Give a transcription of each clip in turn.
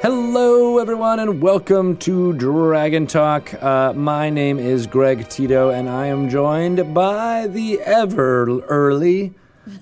Hello, everyone, and welcome to Dragon Talk. Uh, my name is Greg Tito, and I am joined by the ever early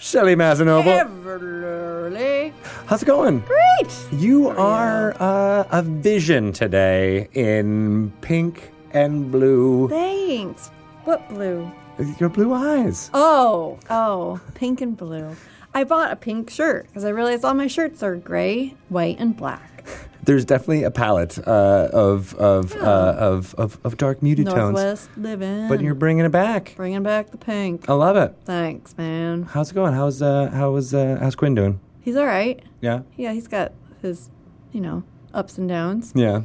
Shelly Mazzanoble. Everly. How's it going? Great. You are uh, a vision today in pink and blue. Thanks. What blue? Your blue eyes. Oh, oh, pink and blue. I bought a pink shirt because I realized all my shirts are gray, white, and black. There's definitely a palette uh, of of, uh, of of of dark muted tones, Northwest living. but you're bringing it back. bringing back the pink. I love it. Thanks, man. How's it going? How's uh how was uh how's Quinn doing? He's all right. Yeah. Yeah, he's got his, you know, ups and downs. Yeah.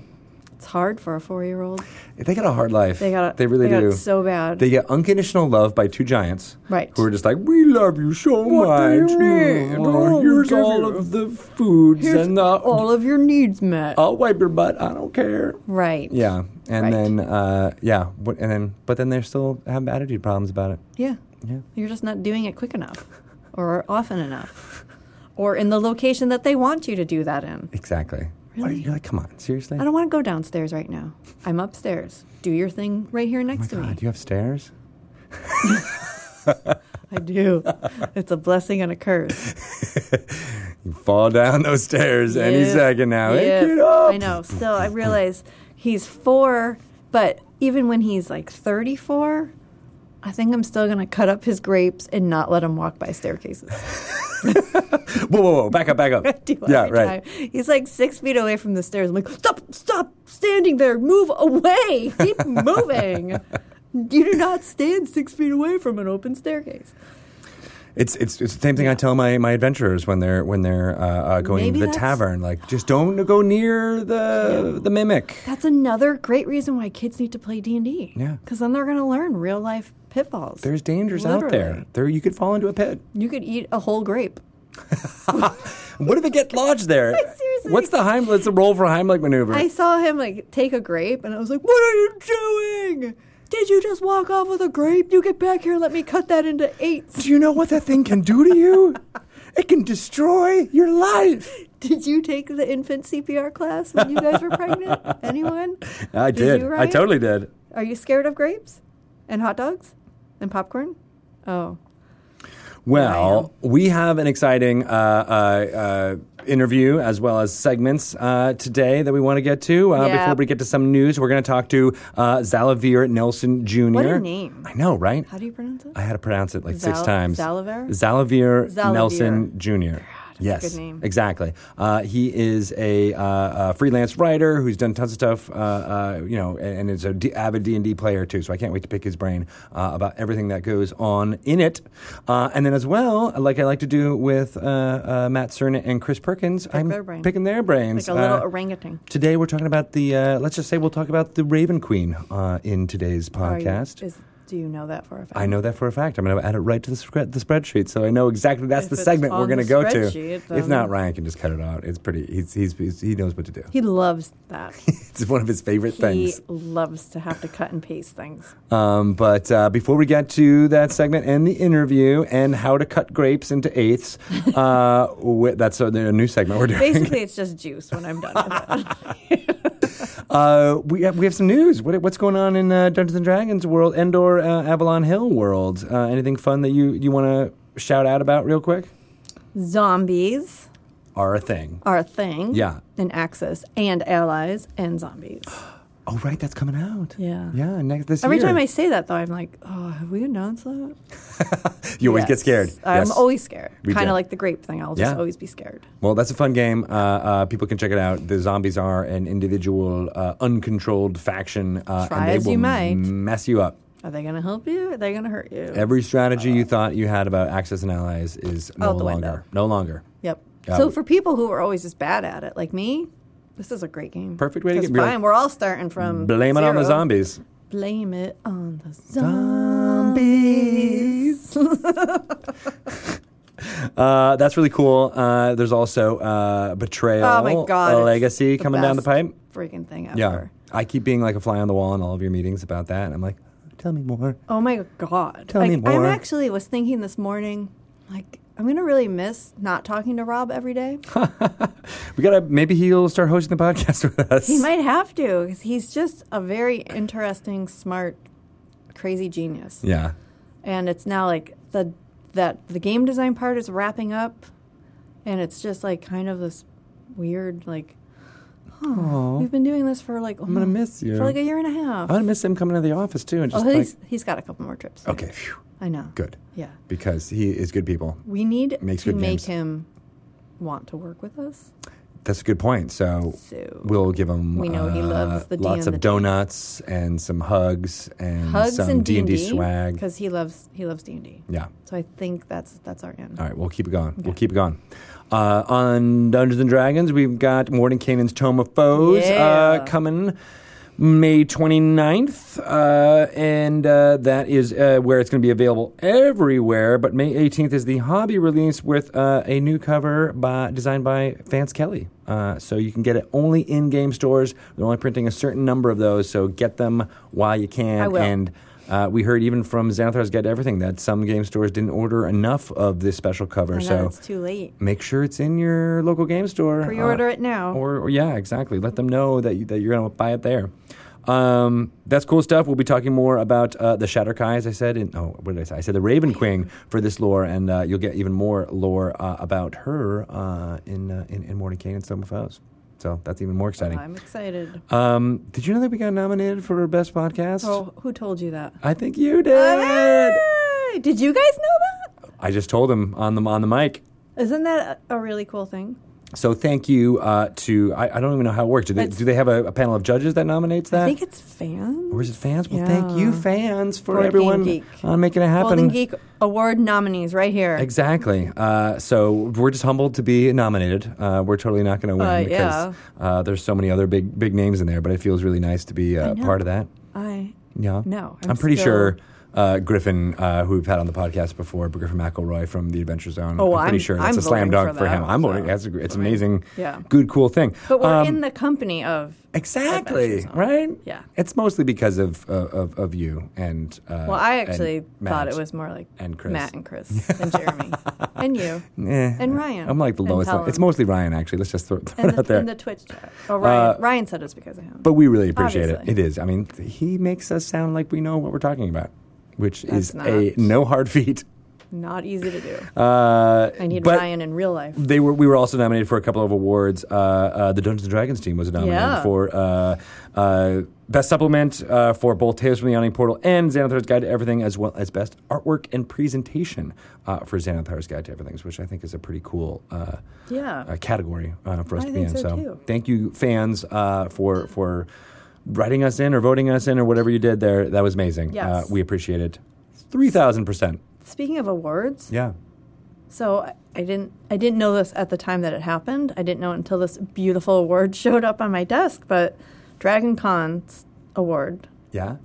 It's hard for a four-year-old. They got a hard life. They got. They really they do. So bad. they get unconditional love by two giants. Right. Who are just like, we love you so What do much. you need? Oh, Oh, here's all you- of the foods Here's and the, all of your needs met. I'll wipe your butt. I don't care. Right. Yeah. And Right. then, uh, yeah. What, and then, but then they still have attitude problems about it. Yeah. Yeah. You're just not doing it quick enough or often enough or in the location that they want you to do that in. Exactly. What are Really? you you're like? Come on, seriously? I don't want to go downstairs right now. I'm upstairs. Do your thing right here Oh next to God, me. do you have stairs? I do. it's a blessing and a curse. You fall down those stairs any second now. Hey, yes. get up. I know. Still, I realize he's four, but even when he's like 34, I think I'm still going to cut up his grapes and not let him walk by staircases. Whoa, whoa, whoa! Back up, back up. yeah, right. time. He's like six feet away from the stairs. I'm like, stop, stop standing there. Move away. Keep moving. You do not stand six feet away from an open staircase. It's, it's it's the same thing I tell my, my adventurers when they're when they're uh, uh, going Maybe to the tavern. Like, just don't go near the the mimic. That's another great reason why kids need to play D and D. Yeah. because then they're going to learn real life pitfalls. There's dangers out there. There, you could fall into a pit. You could eat a whole grape. What if it get lodged there? Seriously. What's the Heim? Let's roll for Heimlich maneuver. I saw him like take a grape, and I was like, "What are you doing? Did you just walk off with a grape? You get back here and let me cut that into eights. Do you know what that thing can do to you? it can destroy your life. Did you take the infant CPR class when you guys were pregnant? Anyone? I Did did. I totally did. Are you scared of grapes and hot dogs and popcorn? Oh, Well, we have an exciting uh, uh, uh, interview as well as segments uh, today that we want to get to. Uh, Yeah. Before we get to some news, we're going to talk to uh, Xalavier Nelson Jr. What a name. I know, right? how do you pronounce it? I had to pronounce it like six times. Xalavier? Xalavier, Xalavier. Nelson Jr. a yes, good name. exactly. Uh, he is a, uh, a freelance writer who's done tons of stuff, uh, uh, you know, and, and is an D- avid D and D player too. So I can't wait to pick his brain uh, about everything that goes on in it. Uh, and then as well, like I like to do with uh, uh, Matt Sernett and Chris Perkins, I'm their brain. picking their brains. Like a little orangutan. Today we're talking about the. Uh, let's just say we'll talk about the Raven Queen uh, in today's Are you- podcast. is- do you know that for a fact? I know that for a fact. I'm going to add it right to the, spread, the spreadsheet, so I know exactly that's If the segment we're going to go to. If not, Ryan can just cut it out. It's pretty. He's, he's, he's he knows what to do. He loves that. It's one of his favorite he things. He loves to have to cut and paste things. Um, but uh, before we get to that segment and the interview and how to cut grapes into eighths, uh, that's a, a new segment we're doing. Basically, it's just juice when I'm done with it. Uh, we have, we have some news. What, what's going on in uh, Dungeons and Dragons world and or uh, Avalon Hill world? Uh, anything fun that you you want to shout out about real quick? Zombies Are a thing. are a thing. Yeah. In Axis and allies and zombies. Oh right, that's coming out. Yeah. Yeah, next this Every year. time I say that, though, I'm like, oh, have we announced that? you always get scared. I'm Yes. always scared. Kind of like the grape thing. I'll just Yeah. always be scared. Well, that's a fun game. Uh, uh, people can check it out. The zombies are an individual, uh, uncontrolled faction, uh, Try and they as will you might. mess you up. Are they going to help you? Are they going to hurt you? Every strategy you thought you had about Axis and allies is no longer. window. No longer. Yep. Yeah. So for people who are always just bad at it, like me, this is a great game. Perfect way to get- fine. like, we're all starting from Blame it on the zombies. Blame it on the Zombies. Uh, that's really cool. Uh, there's also uh, Betrayal, Oh my God, Legacy coming down the pipe. Freaking thing ever. Yeah. I keep being like a fly on the wall in all of your meetings about that. And I'm like, tell me more. Oh my god! Tell like, me more. I'm actually was thinking this morning, like I'm gonna really miss not talking to Rob every day. We gotta maybe he'll start hosting the podcast with us. he might have to because he's just a very interesting, smart, crazy genius. Yeah. And it's now like the that the game design part is wrapping up, and it's just like kind of this weird like. Oh, We've been doing this for like I'm gonna oh, miss you. for like a year and a half. I'm gonna miss him coming to the office too, and oh, just like he's he's got a couple more trips. okay, phew, I know. good, Yeah, because he is good people. we need Makes to good make games. him want to work with us. That's a good point. So So we'll give him. We know he uh, loves the D lots and of the D. donuts and some hugs and hugs some and D and D swag. because he loves he loves D and D. Yeah. So I think that's that's our end. All right, we'll keep it going. We'll keep it going. Uh, on Dungeons and Dragons, we've got Mordenkainen's Tome of Foes uh, coming May 29th, uh, and uh, that is uh, where it's going to be available everywhere. But May 18th is the hobby release with uh, a new cover by, designed by Vance Kelly. Uh, so you can get it only in game stores. They're only printing a certain number of those, so get them while you can. I will. And uh, we heard even from Xanathar's Guide to Everything that some game stores didn't order enough of this special cover. Know so it's too late. make sure it's in your local game store. Pre-order uh, it now. Or, or yeah, exactly. Let them know that you, that you're going to buy it there. Um, that's cool stuff. We'll be talking more about uh, the Shatterkai, as I said. In, oh, what did I say? I said the Raven Queen for this lore, and uh, you'll get even more lore uh, about her uh, in, uh, in in Mordenkainen's Tome of Foes. So that's even more exciting. I'm excited. Um, did you know that we got nominated for Best Podcast? Oh, who told you that? I think you did. Hey! Did you guys know that? I just told him on the on the mic. Isn't that a a really cool thing? So thank you uh, to I, I don't even know how it works. Do they do they have a, a panel of judges that nominates that? I think it's fans. or is it fans? Well, thank you, fans, for Board everyone Geek. on making it happen. Golden Geek Award nominees right here. Exactly. Uh, so we're just humbled to be nominated. Uh, we're totally not going to win Uh, because uh, there's so many other big big names in there. But it feels really nice to be uh, part of that. I Yeah. No, I'm, I'm pretty sure uh, Griffin, uh, who we've had on the podcast before, but Griffin McElroy from the Adventure Zone. Oh, I'm pretty I'm- sure that's I'm a slam dunk for for, him. I'm so, voting. That's a, it's mean, amazing. yeah. Good, cool thing. But we're Um, in the company of Exactly. Right. Yeah. It's mostly because of uh, of, of you and. Uh, Well, I actually thought it was more like and Chris. Matt and Chris and Jeremy and you and Ryan. I'm like the lowest. It's mostly Ryan actually. Let's just throw, throw it out the, there. in the Twitch chat. Oh, Ryan. Uh, Ryan said it's because of him. But we really appreciate it. It is. I mean, he makes us sound like we know what we're talking about, which is That's a no hard feat. Not easy to do. Uh, I need Ryan in real life. They were. We were also nominated for a couple of awards. Uh, uh, the Dungeons and Dragons team was nominated Yeah. for uh, uh, best supplement uh, for both Tales from the Yawning Portal and Xanathar's Guide to Everything, as well as best artwork and presentation uh, for Xanathar's Guide to Everything, which I think is a pretty cool. Uh, Yeah. uh, category uh, for us I to be think in. so, too. thank you, fans, uh, for for writing us in or voting us in or whatever you did there. That was amazing. Yes. Uh, we appreciate it. Three thousand percent. Speaking of awards, Yeah. so I- didn't I didn't know this at the time that it happened. I didn't know it until this beautiful award showed up on my desk. But Dragon Con's award, Yeah.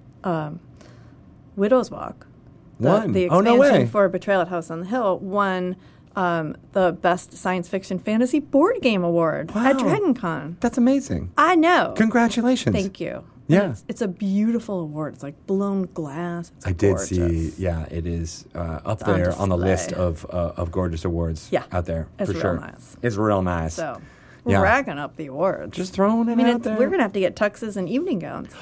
Widow's Walk, the, One. the oh expansion no way. for Betrayal at House on the Hill, won um, the best science fiction fantasy board game award Wow. at Dragon Con. That's amazing. I know. Congratulations. Thank you. Yeah. It's, it's a beautiful award. It's like blown glass. It's I did see. Yeah, it is uh, up It's there on the list of uh, of gorgeous awards. Yeah. out there It's for real sure. nice. It's real nice. So we're Yeah. racking up the awards. Just throwing it I mean, out there. we're gonna have to get tuxes and evening gowns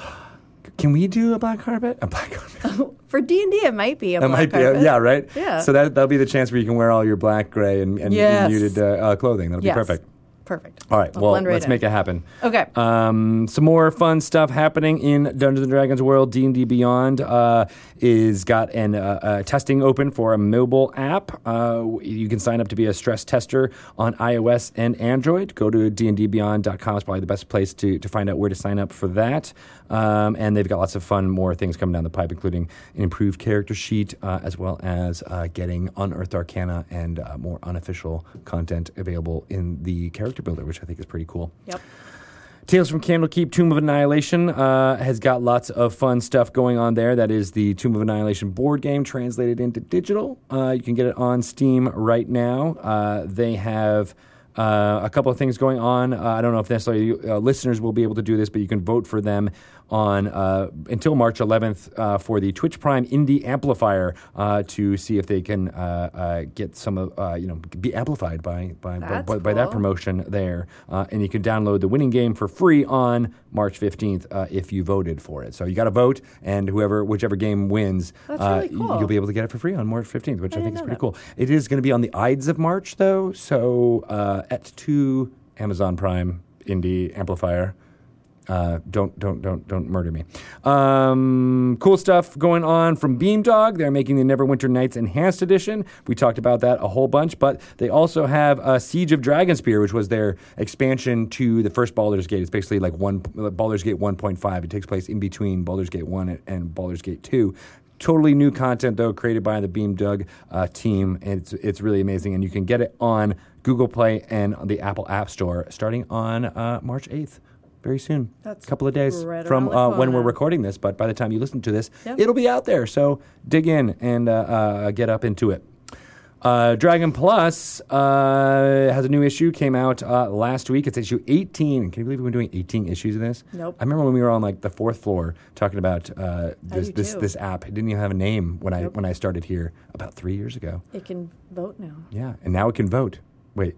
Can we do a black carpet? A black carpet. for D and D. It might be a That black might be, carpet. yeah, right. Yeah. So that that'll be the chance where you can wear all your black, gray, and, and Yes. muted uh, uh, clothing. That'll Yes. be perfect. Perfect. All right. I'll well, right let's in. make it happen. Okay. Um, some more fun stuff happening in Dungeons and Dragons World. D and D Beyond uh, is got an uh, uh, testing open for a mobile app. Uh, you can sign up to be a stress tester on iOS and Android. Go to dndbeyond.com. It's probably the best place to to find out where to sign up for that. Um, and they've got lots of fun, more things coming down the pipe, including an improved character sheet, uh, as well as uh, getting unearthed arcana and uh, more unofficial content available in the character builder, which I think is pretty cool. Yep. Tales from Candlekeep Tomb of Annihilation uh, has got lots of fun stuff going on there. That is the Tomb of Annihilation board game translated into digital. Uh, you can get it on Steam right now. Uh, they have. Uh, a couple of things going on. Uh, I don't know if necessarily uh, listeners will be able to do this, but you can vote for them on uh, until March 11th uh, for the Twitch Prime Indie Amplifier uh, to see if they can uh, uh, get some of uh, you know be amplified by by, by, by, by that promotion there, uh, and you can download the winning game for free on March 15th uh, if you voted for it. So you got to vote, and whoever whichever game wins, uh, really cool. you'll be able to get it for free on March 15th, which I, I think is pretty that. cool. It is going to be on the Ides of March though, so uh, at two Amazon Prime Indie Amplifier. Uh, don't don't don't don't murder me. Um, cool stuff going on from Beamdog. They're making the Neverwinter Nights Enhanced Edition. We talked about that a whole bunch, but they also have uh, Siege of Dragonspear, which was their expansion to the first Baldur's Gate. It's basically like one Baldur's Gate 1.5. It takes place in between Baldur's Gate 1 and, Baldur's Gate 2. Totally new content though, created by the Beamdog uh, team. It's it's really amazing, and you can get it on Google Play and the Apple App Store starting on uh, March 8th. Very soon, That's a couple of days right from uh, when we're recording this. But by the time you listen to this, Yep. it'll be out there. So dig in and uh, uh, get up into it. Uh, Dragon Plus uh, has a new issue. Came out uh, last week. It's issue 18. Can you believe we've been doing 18 issues of this? Nope. I remember when we were on like the fourth floor talking about uh, this this too. this app. It didn't even have a name when I when I started here about three years ago. It can vote now. Yeah, and now it can vote. Wait.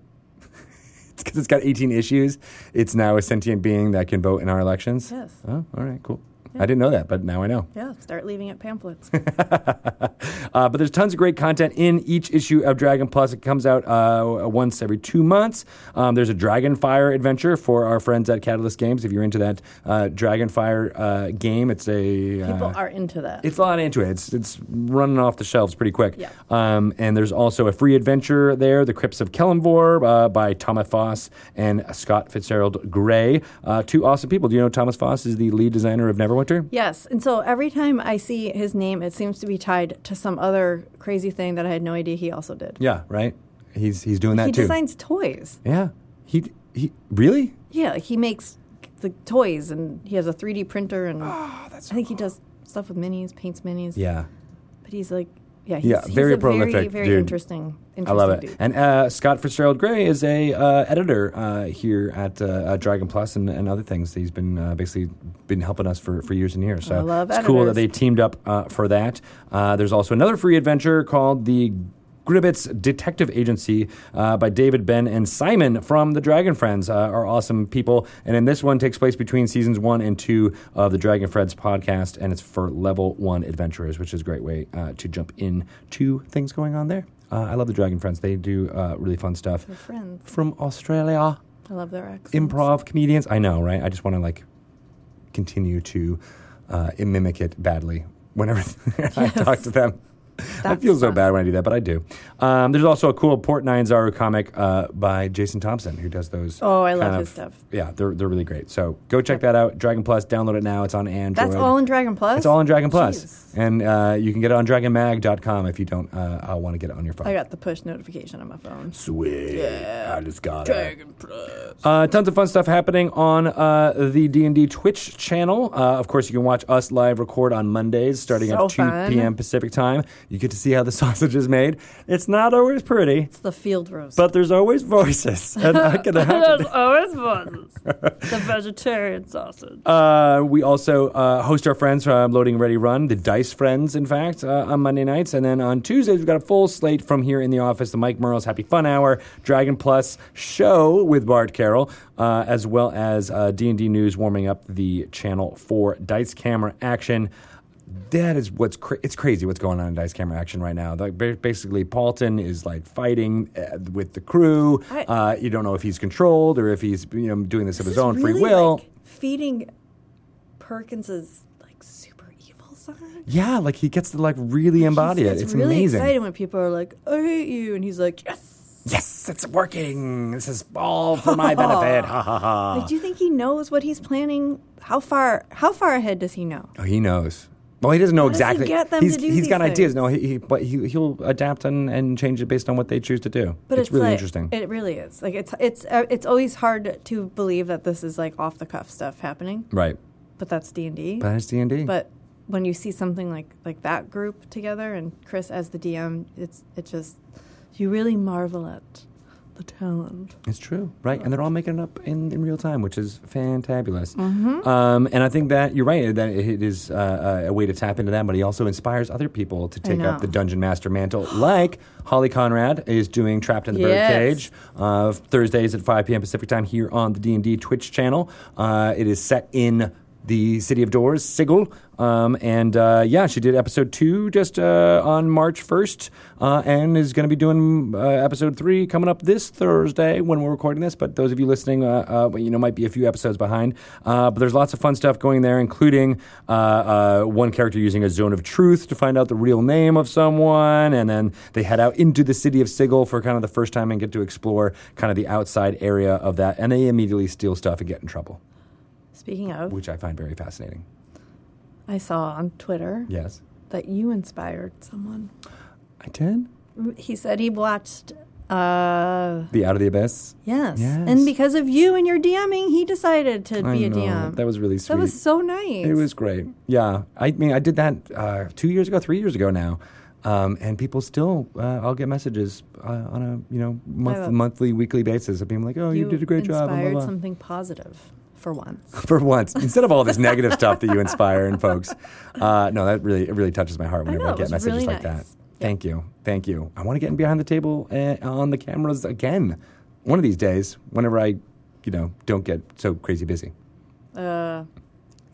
Because it's got 18 issues. It's now a sentient being that can vote in our elections. Yes. Oh, all right, cool. I didn't know that, but now I know. Yeah, start leaving it pamphlets. Uh, but there's tons of great content in each issue of Dragon Plus. It comes out uh, once every two months. Um, there's a Dragonfire adventure for our friends at Catalyst Games. If you're into that uh, Dragonfire uh, game, it's a uh, People are into that. It's a lot into it. It's it's running off the shelves pretty quick. Yeah. Um, and there's also a free adventure there, The Crypts of Kelemvor uh, by Thomas Foss and Scott Fitzgerald Gray. Uh, two awesome people. Do you know Thomas Foss is the lead designer of Neverwinter? Yes, and so every time I see his name, it seems to be tied to some other crazy thing that I had no idea he also did. Yeah, right. He's he's doing that he too. He designs toys. yeah. He he really? Yeah, like he makes the toys, and he has a 3D printer, and Oh, that's I think he does stuff with minis, paints minis. Yeah. but he's like, yeah, he's, Yeah, he's very a prolific very, very dude. interesting. I love it. Dude. And uh, Scott Fitzgerald Gray is a uh, editor uh, here at, uh, at Dragon Plus and, and other things. He's been uh, basically been helping us for, for years and years. So I love it's cool that they teamed up uh, for that. Uh, there's also another free adventure called the Gribbets Detective Agency uh, by David Ben and Simon from the Dragon Friends uh, are awesome people. And in this one takes place between seasons one and two of the Dragon Friends podcast, and it's for level one adventurers, which is a great way uh, to jump in to things going on there. Uh, I love the Dragon Friends; they do uh, really fun stuff. They're friends. From Australia, I love their accents. improv comedians. I know, right? I just want to like continue to uh, mimic it badly whenever I talk to them. I feel so fun. bad when I do that, but I do. Um, there's also a cool Port Nyanzaru comic uh, by Jason Thompson who does those. Oh, I love kind his stuff. Yeah, they're they're really great. So go check that out. Dragon Plus, download it now. It's on Android. That's all in Dragon Plus. It's all in Dragon Plus, and uh, you can get it on DragonMag.com if you don't uh, uh, want to get it on your phone. I got the push notification on my phone. Sweet. Yeah. I just got it. Dragon Plus. Uh, tons of fun stuff happening on uh, the D&D Twitch channel. Uh, of course, you can watch us live record on Mondays starting So at 2 fun. p.m. Pacific time. You get to see how the sausage is made. It's not always pretty, It's the field roast. but there's always voices. And I can There's always voices. the vegetarian sausage. Uh, we also uh, host our friends from Loading Ready Run, the Dice Friends, in fact, uh, on Monday nights. And then on Tuesdays, we've got a full slate from here in the office the Mike Mearls' Happy Fun Hour, Dragon Plus show with Bart Carroll, uh, as well as uh, D&D News warming up the channel for Dice Camera Action. That is what's cra- it's crazy what's going on in Dice Camera Action right now. Like basically, Paultin is like fighting uh, with the crew. I- uh, you don't know if he's controlled or if he's you know doing this of his is own free will. like, feeding Perkins's like super evil side. Yeah, like he gets to like really embody He's- it. It's really amazing. excited when people are like, "I hate you," and he's like, "Yes." Yes, it's working. This is all for my benefit. Ha ha ha. Like, do you think he knows what he's planning? How far? How far ahead does he know? Oh, he knows. Well, he doesn't know How does he exactly. get them to do he's got ideas. No, he, he but he he'll adapt and, and change it based on what they choose to do. But it's, it's, really like, interesting. It really is. Like it's it's uh, it's always hard to believe that this is like off the cuff stuff happening. right. But that's D and D. But it's D and D. But when you see something like like that group together and Chris as the DM, it's it just you really marvel at the talent. It's true, right? And they're all making it up in, in real time, which is fantabulous. Mm-hmm. Um, and I think that you're right that it is uh, a way to tap into that, but he also inspires other people to take up the dungeon master mantle, like Holly Conrad is doing Trapped in the Yes. Birdcage uh, Thursdays at 5 p.m. Pacific time here on the D and D Twitch channel. Uh, it is set in the city of Doors, Sigil. Um, and uh, yeah, she did episode two just uh, on March 1st uh, and is going to be doing uh, episode three coming up this Thursday when we're recording this. But those of you listening, uh, uh, you know, might be a few episodes behind. But there's lots of fun stuff going there, including one character using a zone of truth to find out the real name of someone. And then they head out into the city of Sigil for kind of the first time and get to explore kind of the outside area of that. And they immediately steal stuff and get in trouble, Speaking of, which I find very fascinating. I saw on Twitter Yes. that you inspired someone. I did? He said he watched. Uh, The Out of the Abyss. yes. Yes. and because of you and your DMing, he decided to I be a know. DM. That was really sweet. That was so nice. It was great. Yeah, I mean, I did that uh, two years ago, three years ago now, um, and people still. Uh, I'll get messages uh, on a you know month, monthly, weekly basis of being like, "Oh, you, did a great job." blah, blah, Inspired blah. something positive for once. For once, instead of all this negative stuff that you inspire in folks, uh, no, that really it really touches my heart I whenever I, know, it get messages really like that. nice. Thank you, thank you. I want to get in behind the table uh, on the cameras again, one of these days. Whenever I, you know, don't get so crazy busy. Uh,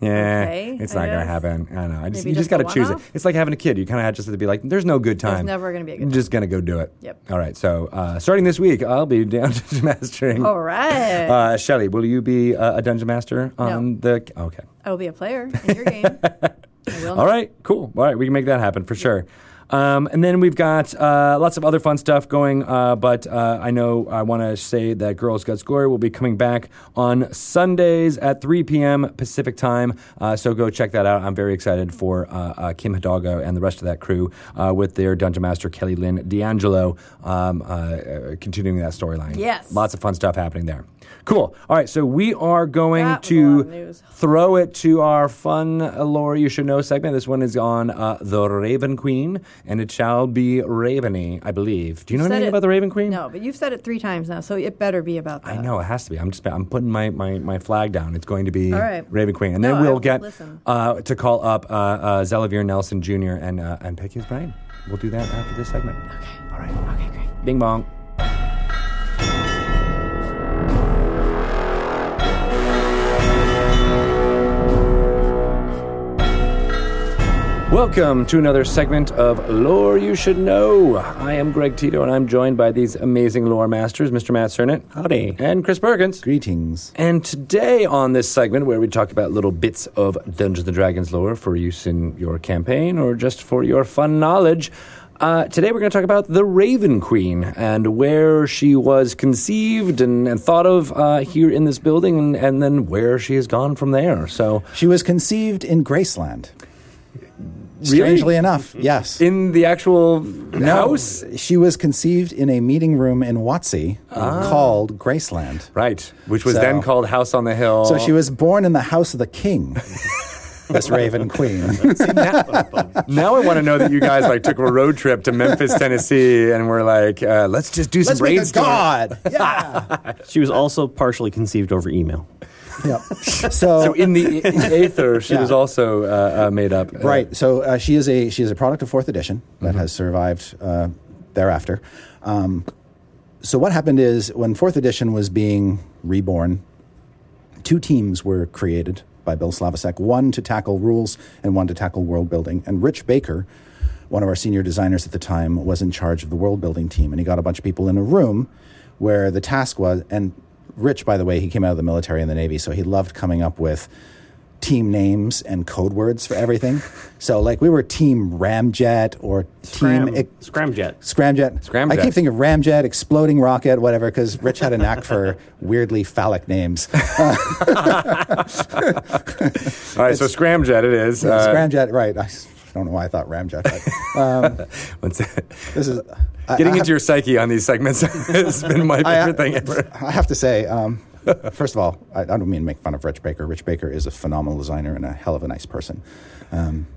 Yeah, Okay, it's not gonna happen. I don't know. I just, Maybe you just just got to choose it. It's like having a kid. You kind of just have to be like, "There's no good time. It's never gonna be a good I'm time. just gonna go do it." Yep. All right. So uh, starting this week, I'll be down dungeon mastering. all right. Uh, Shelly, will you be uh, a dungeon master on the? Okay. I will be a player in your game. All right, cool. All right, we can make that happen for sure. Um, and then we've got uh, lots of other fun stuff going, uh, but uh, I know I want to say that Girls Guts Glory will be coming back on Sundays at 3 p.m. Pacific time. Uh, so go check that out. I'm very excited for uh, uh, Kim Hidalgo and the rest of that crew uh, with their Dungeon Master Kelly Lynne D'Angelo um, continuing that storyline. Yes. Lots of fun stuff happening there. Cool. All right, so we are going That to lot of news. throw it to our fun uh, lore you should know segment. This one is on uh, the Raven Queen, and it shall be Raveny, I believe. Do you know anything it- about the Raven Queen? No, but you've said it three times now, so it better be about that. I know it has to be. I'm just I'm putting my, my, my flag down. It's going to be right. Raven Queen, and then we'll get uh, to call up uh, uh, Xalavier Nelson Jr. and uh, and pick his brain. We'll do that after this segment. Okay. All right. Okay, great. Bing bong. Welcome to another segment of Lore You Should Know. I am Greg Tito, and I'm joined by these amazing lore masters, Mr. Matt Sernett. Howdy. And Chris Perkins. Greetings. And today on this segment, where we talk about little bits of Dungeons and Dragons lore for use in your campaign or just for your fun knowledge, uh, today we're going to talk about the Raven Queen and where she was conceived and, and thought of uh, here in this building, and, and then where she has gone from there. So, She was conceived in Graceland. Really? Strangely enough, yes. in the actual No, house, She was conceived in a meeting room in WotC called Graceland. right? Which was So- then called House on the Hill. So she was born in the house of the king. this Raven Queen. Now I want to know that you guys like took a road trip to Memphis, Tennessee, and were like, uh, "Let's just do some Let's make a brainstorm." god. Yeah. She was also partially conceived over email. Yep. So So, in the aether, she Yeah. was also uh, uh, made up. Uh, right. So uh, she is a she is a product of fourth edition that has survived uh, thereafter. Um, so what happened is when fourth edition was being reborn, two teams were created by Bill Slavicsek, one to tackle rules and one to tackle world building. And Rich Baker, one of our senior designers at the time, was in charge of the world building team. And he got a bunch of people in a room where the task was, and Rich, by the way, he came out of the military and the Navy, so he loved coming up with team names and code words for everything. so, like, we were Team Ramjet or Scram, Team. Scramjet. Scramjet. Scramjet. I keep thinking of Ramjet, Exploding Rocket, whatever, because Rich had a knack for weirdly phallic names. All right, so Scramjet it is. Uh, Scramjet, right. I don't know why I thought Ramjet. But, um, this is. I, Getting I into your psyche on these segments has been my I- favorite thing ever. I have to say, um, first of all, I, I don't mean to make fun of Rich Baker. Rich Baker is a phenomenal designer and a hell of a nice person. Um,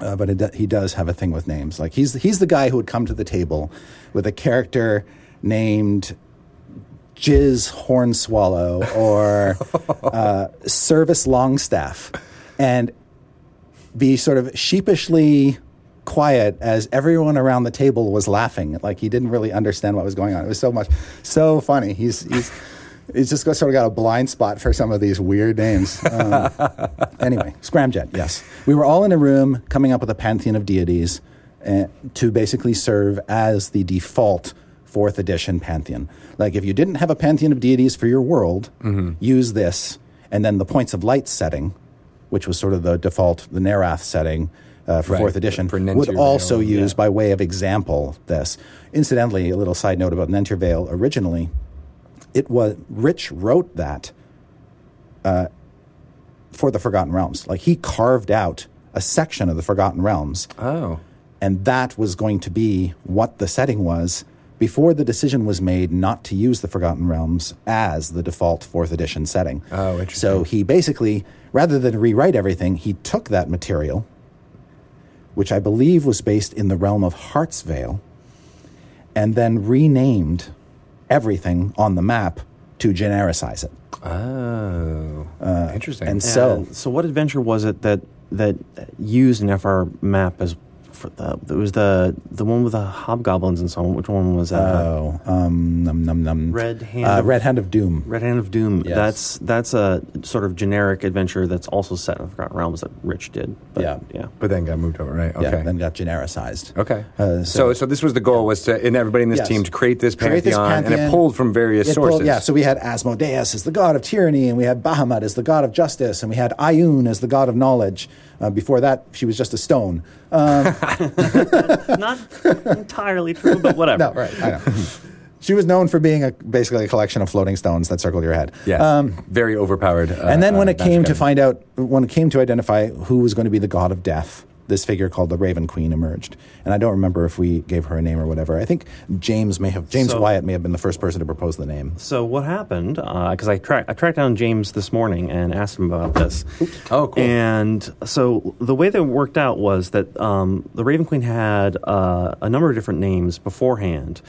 uh, but it, he does have a thing with names. Like he's he's the guy who would come to the table with a character named Jizz Hornswallow or uh, Service Longstaff, and be sort of sheepishly quiet as everyone around the table was laughing. Like he didn't really understand what was going on. It was so much, so funny. He's he's he's just got, sort of got a blind spot for some of these weird names. Um, anyway, Scramjet. Yes, we were all in a room coming up with a pantheon of deities uh, to basically serve as the default fourth edition pantheon. Like if you didn't have a pantheon of deities for your world, use this, and then the points of light setting, which was sort of the default, the Nerath setting. Uh, for Right, fourth edition for would also use yeah. by way of example this. Incidentally, a little side note about Nentir Vale. Originally, it was Rich wrote that uh, for the Forgotten Realms. Like he carved out a section of the Forgotten Realms, Oh. and that was going to be what the setting was before the decision was made not to use the Forgotten Realms as the default fourth edition setting. Oh, interesting. So he basically, rather than rewrite everything, he took that material, which I believe was based in the realm of Heartsvale, and then renamed everything on the map to genericize it. Oh. Uh, interesting. and So- so what adventure was it that that used an FR map as for the it was the the one with the hobgoblins and so on. Which one was that? Oh, um, num, num, num. Red Hand uh, of- Red Hand of Doom. Red Hand of Doom. Yes. That's that's a sort of generic adventure that's also set in the Forgotten Realms that Rich did. But, Yeah. yeah. but then got moved over, right? Okay. Yeah, then got genericized. Okay. Uh, so, so- so this was the goal was to in everybody in this Yes. team to create this pantheon, Create this and it pulled from various It pulled- sources. yeah, so we had Asmodeus as the god of tyranny, and we had Bahamut as the god of justice, and we had Ioun as the god of knowledge. Uh, before that, she was just a stone. Not entirely true, but whatever. No, right, I know. she was known for being a, basically a collection of floating stones that circled your head. yeah, very overpowered. Uh, and then when uh, it came to find out, when it came to identify who was going to be the god of death, this figure called the Raven Queen emerged. And I don't remember if we gave her a name or whatever. I think James may have, James So- Wyatt may have been the first person to propose the name. So what happened? Because I tracked I tracked down James this morning and asked him about this. Oh, cool. And so the way that it worked out was that um, the Raven Queen had uh, a number of different names beforehand,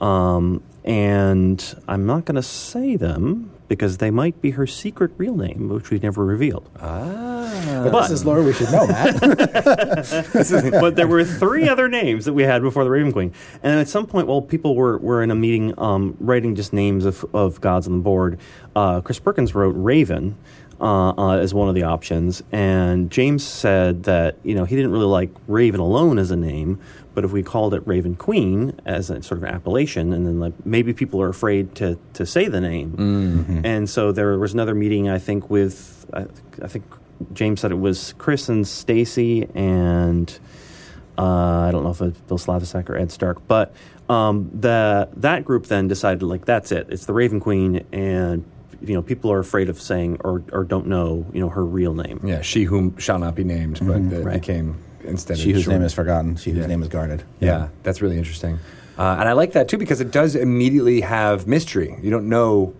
um, and I'm not going to say them because they might be her secret real name, which we never revealed. Ah, But- this is lore we should know, Matt. but there were three other names that we had before the Raven Queen. And at some point, while people were, were in a meeting um, writing just names of, of gods on the board, uh, Chris Perkins wrote Raven uh, uh, as one of the options. And James said that, you know, he didn't really like Raven alone as a name, but if we called it Raven Queen as a sort of appellation, and then like maybe people are afraid to, to say the name. And so there was another meeting, I think, with, I, I think James said it was Chris and Stacy and uh, I don't know if it's Bill Slavicsek or Ed Stark, but um, the that group then decided like that's it. It's the Raven Queen, and you know people are afraid of saying or or don't know you know her real name. Yeah, she whom shall not be named, but it Right. became instead. she whose short- name is forgotten, she whose Yeah. name is guarded. Yeah, that's really interesting. Uh, and I like that too because it does immediately have mystery. You don't know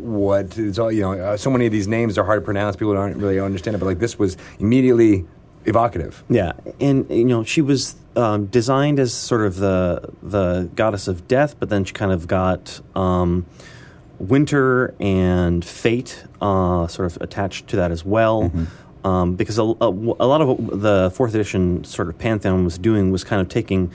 what it's all. You know, uh, so many of these names are hard to pronounce. People don't really understand it, but like this was immediately evocative. Yeah, and you know she was um, designed as sort of the the goddess of death, but then she kind of got um, winter and fate uh, sort of attached to that as well. Um, because a, a, a lot of what the fourth edition sort of pantheon was doing was kind of taking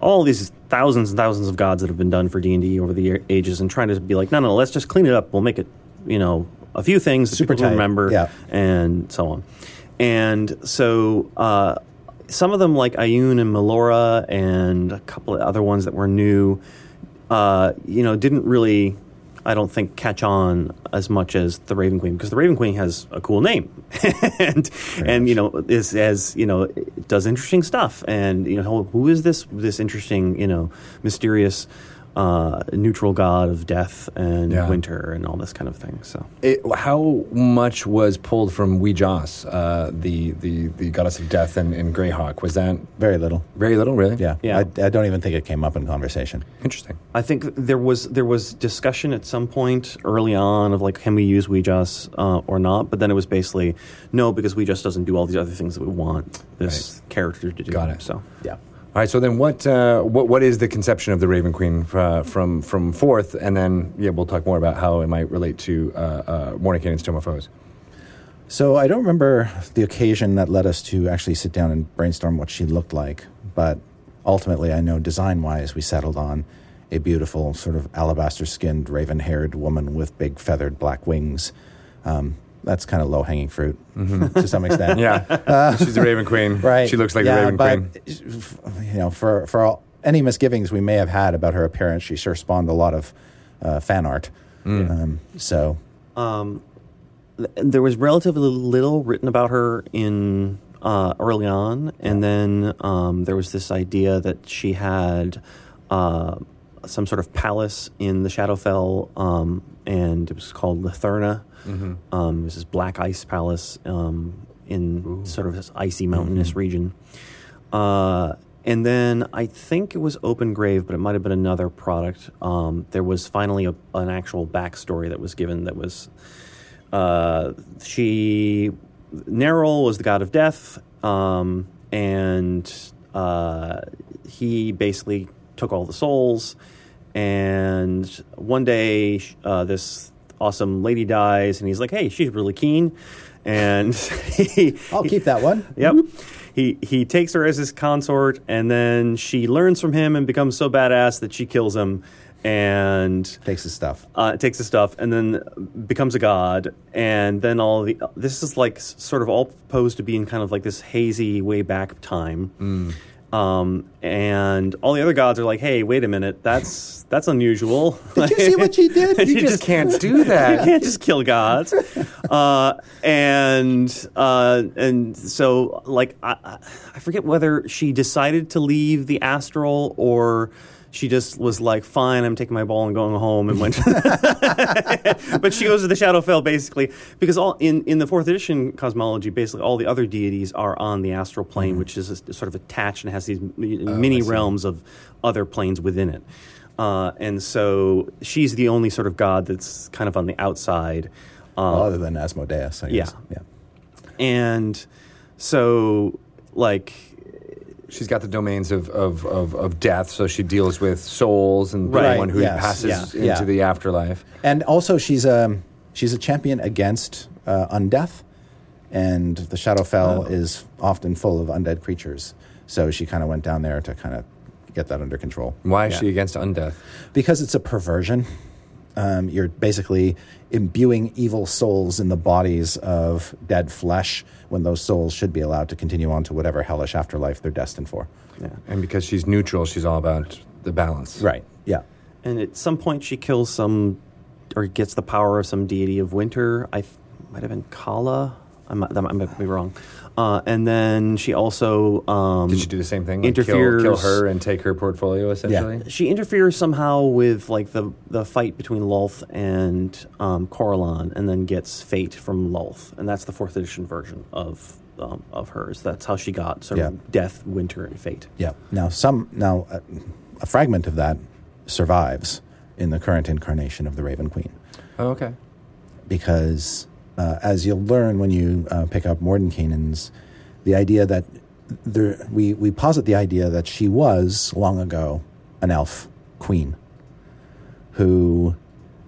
all these thousands and thousands of gods that have been done for D and D over the ages and trying to be like, no, no, let's just clean it up. We'll make it, you know, a few things that Super people remember yeah. and so on. And so uh, some of them, like Ioun and Melora, and a couple of other ones that were new, uh, you know, didn't really, I don't think, catch on as much as the Raven Queen because the Raven Queen has a cool name, and and you know is as you know does interesting stuff, and you know who is this this interesting you know mysterious. Uh, neutral god of death and Yeah. winter and all this kind of thing. So It, how much was pulled from Wee Jas, uh, the, the the goddess of death, and, and Greyhawk? Was that Very little. very little? Really? Yeah. Yeah. I, I don't even think it came up in conversation. Interesting. I think there was there was discussion at some point early on of like can we use Wee Jas uh, or not, but then it was basically no because Wee Jas doesn't do all these other things that we want this character to do. Got it. So Yeah. All right. So then, what uh, what what is the conception of the Raven Queen uh, from from Fourth, and then yeah, we'll talk more about how it might relate to uh, uh, Mordenkainen's Tome Foes. So I don't remember the occasion that led us to actually sit down and brainstorm what she looked like, but ultimately I know design wise we settled on a beautiful sort of alabaster skinned raven haired woman with big feathered black wings. Um, that's kind of low hanging fruit to some extent. Yeah, she's a Raven Queen. Right. She looks like yeah, a Raven but, Queen. You know, for for all, any misgivings we may have had about her appearance, she sure spawned a lot of uh, fan art. Mm. Um, so Um, th- there was relatively little written about her in uh, early on, and then um, there was this idea that she had uh, some sort of palace in the Shadowfell, um, and it was called Letherna. Um, it was this black ice palace um, in sort of this icy mountainous region. Uh, and then I think it was Open Grave, but it might have been another product. Um, there was finally a, an actual backstory that was given that was uh, she Nerull was the god of death, um, and uh, he basically took all the souls. And one day, uh, this awesome lady dies, and he's like, "Hey, she's really keen," and he, I'll keep that one. Yep. He he takes her as his consort, and then she learns from him and becomes so badass that she kills him, and Takes his stuff. uh, takes the stuff, and then becomes a god. And then all the this is like sort of all posed to be in kind of like this hazy way back time. Um, and all the other gods are like, "Hey, wait a minute, that's that's unusual." Did you see what she did? You just can't do that. you can't just kill gods. uh, and uh, and so like I, I I forget whether she decided to leave the astral or she just was like, fine, I'm taking my ball and going home and went. but she goes to the Shadowfell basically because all in, in the fourth edition cosmology, basically all the other deities are on the astral plane, which is a, sort of attached and has these mini realms of other planes within it. Uh, and so she's the only sort of god that's kind of on the outside. Um, Well, other than Asmodeus, I guess. Yeah. and so, like, She's got the domains of, of, of, of death, so she deals with souls and Right, anyone who yes, passes yeah, into yeah. the afterlife. And also, she's a she's a champion against uh, undeath, and the Shadowfell Oh. is often full of undead creatures. So she kind of went down there to kind of get that under control Why is Yeah. she against undeath? because it's a perversion. Um, you're basically imbuing evil souls in the bodies of dead flesh when those souls should be allowed to continue on to whatever hellish afterlife they're destined for. yeah. And because she's neutral, she's all about the balance. Right. Yeah. And at some point, she kills some, or gets the power of some deity of winter. I th- might have been Khala. I might, that might, might be wrong. Uh, and then she also um, Did she do the same thing? Like kill, interferes. kill her and take her portfolio, essentially? She interferes somehow with like the the fight between Lolth and um, Corellon, and then gets Fate from Lolth, and that's the fourth edition version of um, of hers. That's how she got sort Yeah. of Death, Winter, and Fate. Yeah. Now, some now uh, a fragment of that survives in the current incarnation of the Raven Queen Oh, okay. because, uh, as you'll learn when you uh, pick up Mordenkainen's, the idea that there, we we posit the idea that she was long ago an elf queen who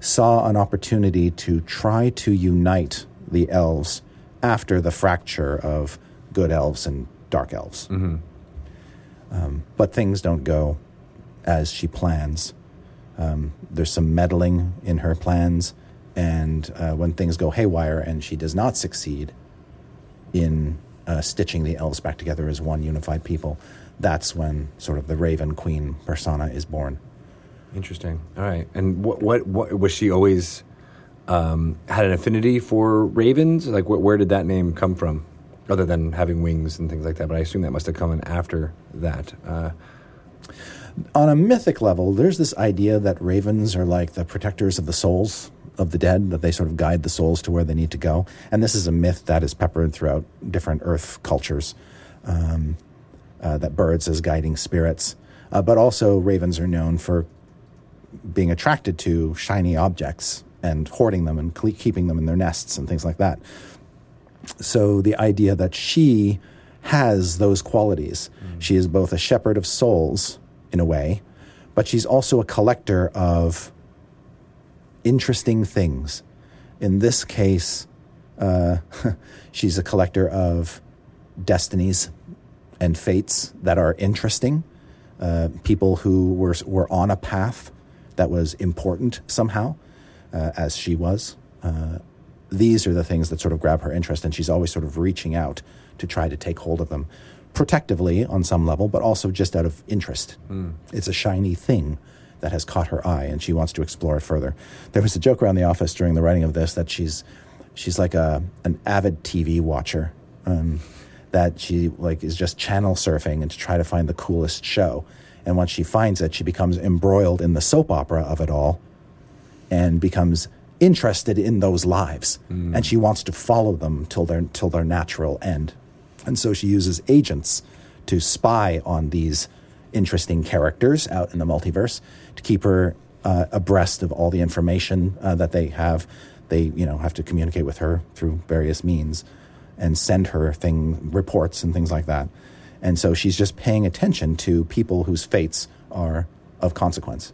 saw an opportunity to try to unite the elves after the fracture of good elves and dark elves. Um, but things don't go as she plans. Um, there's some meddling in her plans, and uh, when things go haywire and she does not succeed in uh, stitching the elves back together as one unified people, that's when sort of the Raven Queen persona is born. Interesting. All right. And what, what, what was she always um, had an affinity for ravens? Like, wh- where did that name come from? Other than having wings and things like that, but I assume that must have come in after that. Uh, on a mythic level, there's this idea that ravens are like the protectors of the souls of the dead, that they sort of guide the souls to where they need to go. And this is a myth that is peppered throughout different earth cultures. Um, uh, that birds as guiding spirits, uh, but also ravens are known for being attracted to shiny objects and hoarding them and cle keeping them in their nests and things like that. So the idea that she has those qualities. She is both a shepherd of souls, in a way, but she's also a collector of interesting things. In this case, uh, she's a collector of destinies and fates that are interesting. Uh, people who were were on a path that was important somehow, uh, as she was. Uh, these are the things that sort of grab her interest, and she's always sort of reaching out to try to take hold of them, protectively on some level, but also just out of interest. It's a shiny thing that has caught her eye, and she wants to explore it further. There was a joke around the office during the writing of this that she's she's like a an avid TV watcher. Um, that she like is just channel surfing and to try to find the coolest show. And once she finds it, she becomes embroiled in the soap opera of it all and becomes interested in those lives. And she wants to follow them till their till their natural end. And so she uses agents to spy on these interesting characters out in the multiverse to keep her uh, abreast of all the information uh, that they have. They, you know, have to communicate with her through various means and send her thing reports and things like that. And so she's just paying attention to people whose fates are of consequence.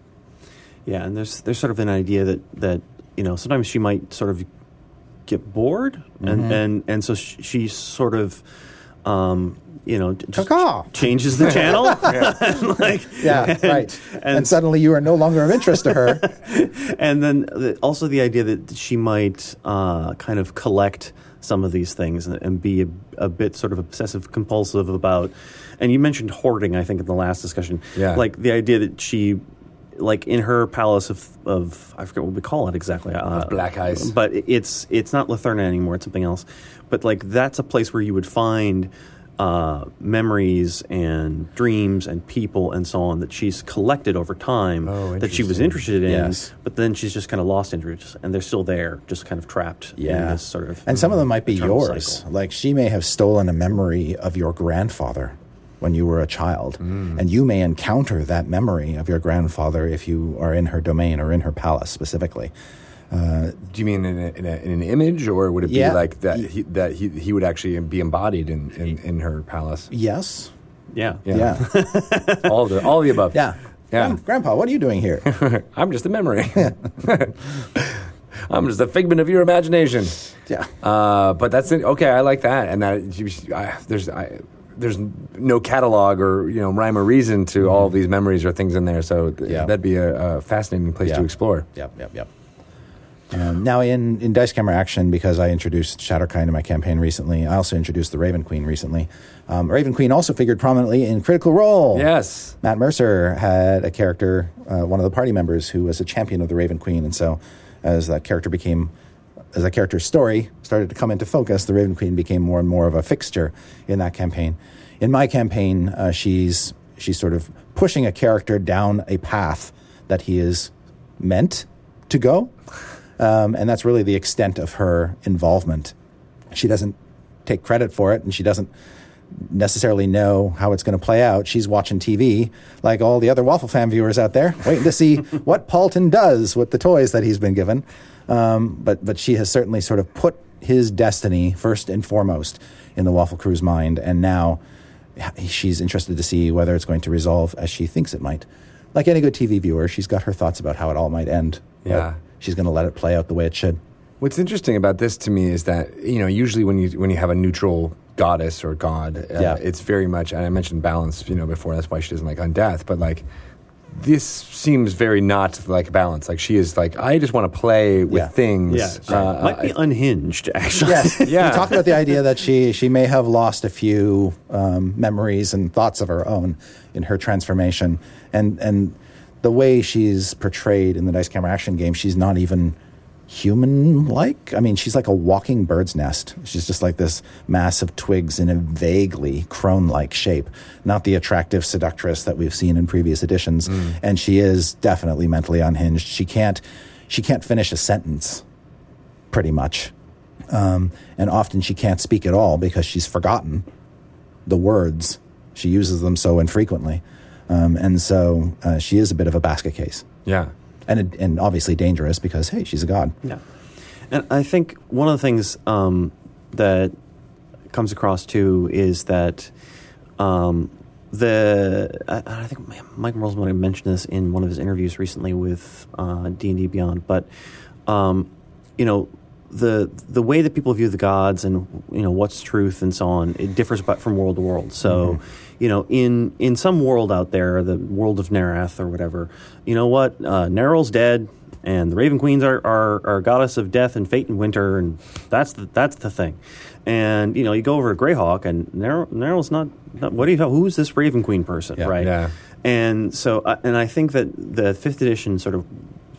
Yeah, and there's there's sort of an idea that that you know sometimes she might sort of get bored, and and and so sh- she sort of. Um, you know, just Caw-caw. changes the channel. And, like, Yeah, right. And, and- suddenly you are no longer of interest to her. and then the, also the idea that she might uh, kind of collect some of these things and, and be a, a bit sort of obsessive compulsive about and you mentioned hoarding i think in the last discussion Yeah. like the idea that she like in her palace of, of I forget what we call it exactly. Uh, black ice. But it's it's not Letherna anymore. It's something else. But like that's a place where you would find uh, memories and dreams and people and so on that she's collected over time Oh, that she was interested in. Yes. But then she's just kind of lost interest, and they're still there, just kind of trapped in Yeah. this sort of. And some of them might be yours. cycle. Like she may have stolen a memory of your grandfather when you were a child. Mm. And you may encounter that memory of your grandfather if you are in her domain or in her palace specifically. Do you mean in, a, in, a, in an image, or would it be Yeah. like that? He, that he, he would actually be embodied in, in, in her palace. Yes. Yeah. Yeah. Yeah. all of the all of the above. yeah. Yeah. Gran- Grandpa, what are you doing here? I'm just a memory. I'm just a figment of your imagination. yeah. Uh, but that's it. okay. I like that, and that I, there's I, there's no catalog or you know rhyme or reason to all of these memories or things in there. So th- Yeah. that'd be a, a fascinating place Yeah. to explore. Yep, yep, yep. Um, now, in, in Dice Camera Action, because I introduced Shatterkind in my campaign recently, I also introduced the Raven Queen recently. Um, Raven Queen also figured prominently in Critical Role. Yes. Matt Mercer had a character, uh, one of the party members, who was a champion of the Raven Queen, and so as that character became, as that character's story started to come into focus, the Raven Queen became more and more of a fixture in that campaign. In my campaign, uh, she's she's sort of pushing a character down a path that he is meant to go, um, and that's really the extent of her involvement. She doesn't take credit for it, and she doesn't necessarily know how it's going to play out. She's watching TV like all the other Waffle Fan viewers out there, waiting to see what Paultin does with the toys that he's been given. Um, but but she has certainly sort of put his destiny first and foremost in the Waffle Crew's mind, and now she's interested to see whether it's going to resolve as she thinks it might. Like any good TV viewer, she's got her thoughts about how it all might end. but Yeah. She's going to let it play out the way it should. What's interesting about this to me is that you know usually when you when you have a neutral goddess or god, uh, Yeah. it's very much. And I mentioned balance, you know, before. That's why she doesn't like undeath. But like, this seems very not like balance. Like she is like, I just want to play with Yeah. things. Yeah, Uh, might be unhinged actually. Yes. Yeah. We talked about the idea that she she may have lost a few um, memories and thoughts of her own in her transformation, and and the way she's portrayed in the Dice Camera Action game, she's not even human like. I mean, she's like a walking bird's nest. She's just like this mass of twigs in a vaguely crone like shape, not the attractive seductress that we've seen in previous editions. And she is definitely mentally unhinged. She can't she can't finish a sentence pretty much. Um, and often she can't speak at all because she's forgotten the words. She uses them so infrequently. Um, and so uh, she is a bit of a basket case. yeah. And, and obviously dangerous because, hey, she's a god. Yeah. And I think one of the things um, that comes across too is that um, the I, I think Mike Mearls might have mentioned this in one of his interviews recently with uh, D and D Beyond, but um, you know the the way that people view the gods and you know what's truth and so on it differs but from world to world. So you know in in some world out there, the world of Nerath or whatever, you know what uh, Nerull's dead. And the Raven Queens are, are, are goddess of death and fate and winter, and that's the, that's the thing. And you know, you go over to Greyhawk, and Nerull, Nerull's not, not. What do you know? Who's this Raven Queen person, Yeah. right? Yeah. And so, uh, and I think that the fifth edition sort of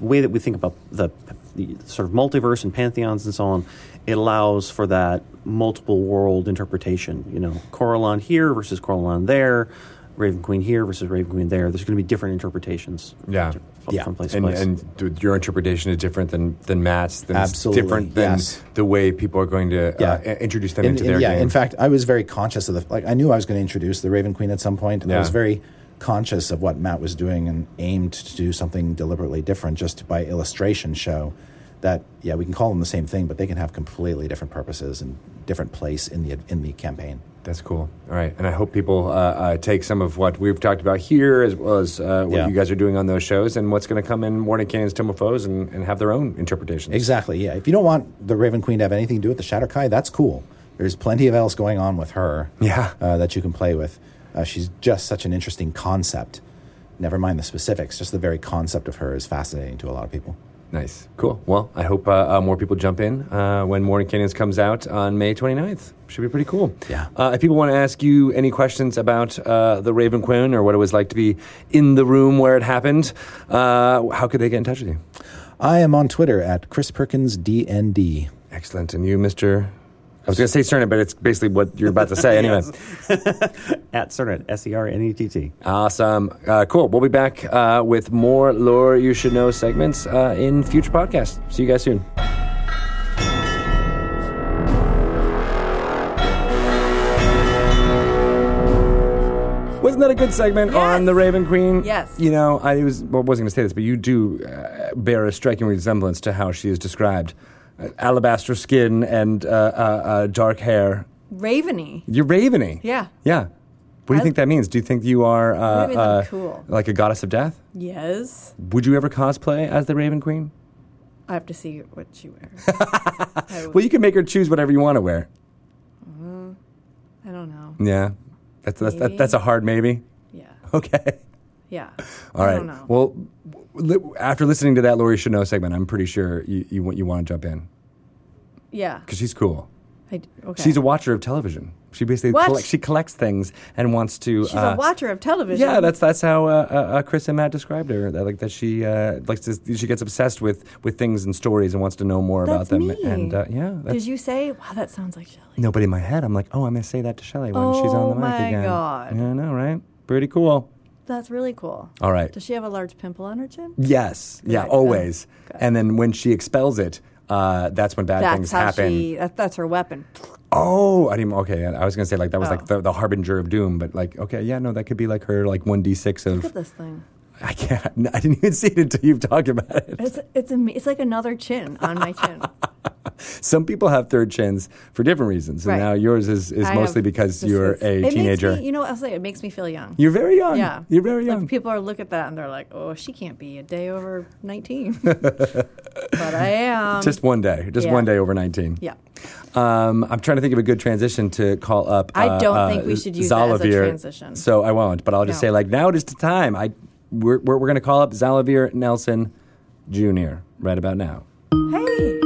way that we think about the, the sort of multiverse and pantheons and so on, it allows for that multiple world interpretation. You know, Corellon here versus Corellon there, Raven Queen here versus Raven Queen there. There's going to be different interpretations. Yeah. from, Yeah. from place to And, place. and your interpretation is different than, than Matt's. Than Absolutely, different than yes. the way people are going to Yeah. uh, introduce them In- into in- their yeah, game. in fact, I was very conscious of the like. I knew I was going to introduce the Raven Queen at some point. Yeah. I was very conscious of what Matt was doing and aimed to do something deliberately different, just by illustration, show that yeah, we can call them the same thing, but they can have completely different purposes and different place in the in the campaign. That's cool. All right, and I hope people uh, uh, take some of what we've talked about here, as well as uh, what Yeah. you guys are doing on those shows, and what's going to come in Mordenkainen's Tome of Foes, and, and have their own interpretations. Exactly. Yeah. If you don't want the Raven Queen to have anything to do with the Shatterkai, that's cool. There's plenty of else going on with her. Yeah. Uh, that you can play with. Uh, she's just such an interesting concept. Never mind the specifics. Just the very concept of her is fascinating to a lot of people. Nice, cool. Well, I hope uh, uh, more people jump in uh, when Mordenkainen's comes out on May 29th. Should be pretty cool. Yeah. Uh, if people want to ask you any questions about uh, the Raven Queen or what it was like to be in the room where it happened, uh, how could they get in touch with you? I am on Twitter at Chris Perkins DND. Excellent. And you, Mr. I was going to say surname, but it's basically what you're about to say anyway. At Sernett, S E R N E T T. Awesome. Uh, cool. We'll be back uh, with more lore you should know segments uh, in future podcasts. See you guys soon. Wasn't that a good segment Yes. on the Raven Queen? Yes. You know, I was well, wasn't going to say this, but you do uh, bear a striking resemblance to how she is described: alabaster skin and uh, uh, uh, dark hair. Raveny. You're raveny. Yeah. Yeah. What do you I- think that means? Do you think you are uh, uh, cool. like a goddess of death? Yes. Would you ever cosplay as the Raven Queen? I have to see what she wears. Well, you can make her choose whatever you want to wear. I don't know. Yeah, that's that's that, that's a hard maybe. Yeah. Okay. Yeah. All I don't know. Well, li- after listening to that Lori should segment, I'm pretty sure you you, want- you want to jump in yeah. because she's cool. I okay. She's a watcher of television. She basically What? collect, she collects things and wants to. She's uh, a watcher of television. Yeah, that's that's how uh, uh, uh, Chris and Matt described her. That, like that she uh, likes to, she gets obsessed with with things and stories and wants to know more about That's them. me. And uh, yeah, that's, Did you say? Wow, that sounds like Shelly. No, but in my head, I'm like, oh, I'm going to say that to Shelly when she's on Oh the mic again. Oh my again. God. Yeah, I know, right? Pretty cool. That's really cool. All right. Does she have a large pimple on her chin? Yes. Yeah, always. And then when she expels it, uh, that's when bad That's things happen. she. That, that's her weapon. Oh, I didn't. Okay, I was going to say like that was Oh. like the, the harbinger of doom, but like okay, yeah, no, that could be like her like one d six Look at of. this thing. I can't. I didn't even see it until you've talked about it. It's it's a, it's like another chin on my chin. Some people have third chins for different reasons, and Right. now yours is, is I mostly have- because you're is- a teenager. me- you know, what I'll say it makes me feel young. you're very young. Yeah. You're very Like, young. people are look at that and they're like, "Oh, she can't be a day over 19." but I am. just one day, just yeah. one day over nineteen. yeah. Um, I'm trying to think of a good transition to call up. I uh, don't uh, think we should use that as a transition. So I won't, but I'll just No. say like now it is the time. I we're we're, we're going to call up Xalavier Nelson Jr. right about now. Hey.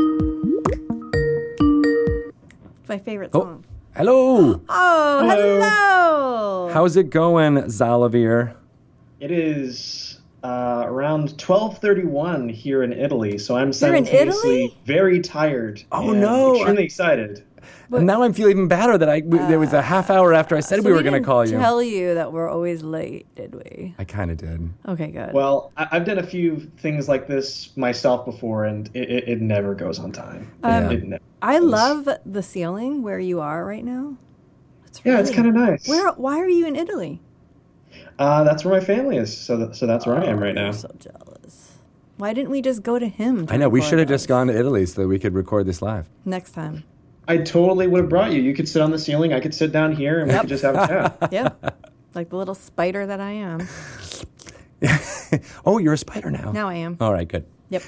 My favorite Oh, song. hello. Oh, Hello. hello. How's it going, Xalavier? It is uh, around twelve thirty-one here in Italy, so I'm You're in simultaneously Italy? very tired. Oh, and no. Extremely excited. And now I'm feeling even better that I we, there was a half hour after I said Uh, So we were going to call you. Tell you that we're always late, did we? I kind of did. Okay, good. Well, I- I've done a few things like this myself before, and it, it, it never goes on time. Um, It never I love the ceiling where you are right now. It's Yeah, it's kind of nice. Where? Why are you in Italy? Uh, that's where my family is, so that, so that's where I am right now. I'm so jealous. Why didn't we just go to him? to I know we should have just gone to Italy so that we could record this live. next time. I totally would have brought you. You could sit on the ceiling. I could sit down here, and we could just have a chat. Yep. like the little spider that I am. Oh, you're a spider now. Now I am. All right, good. Yep.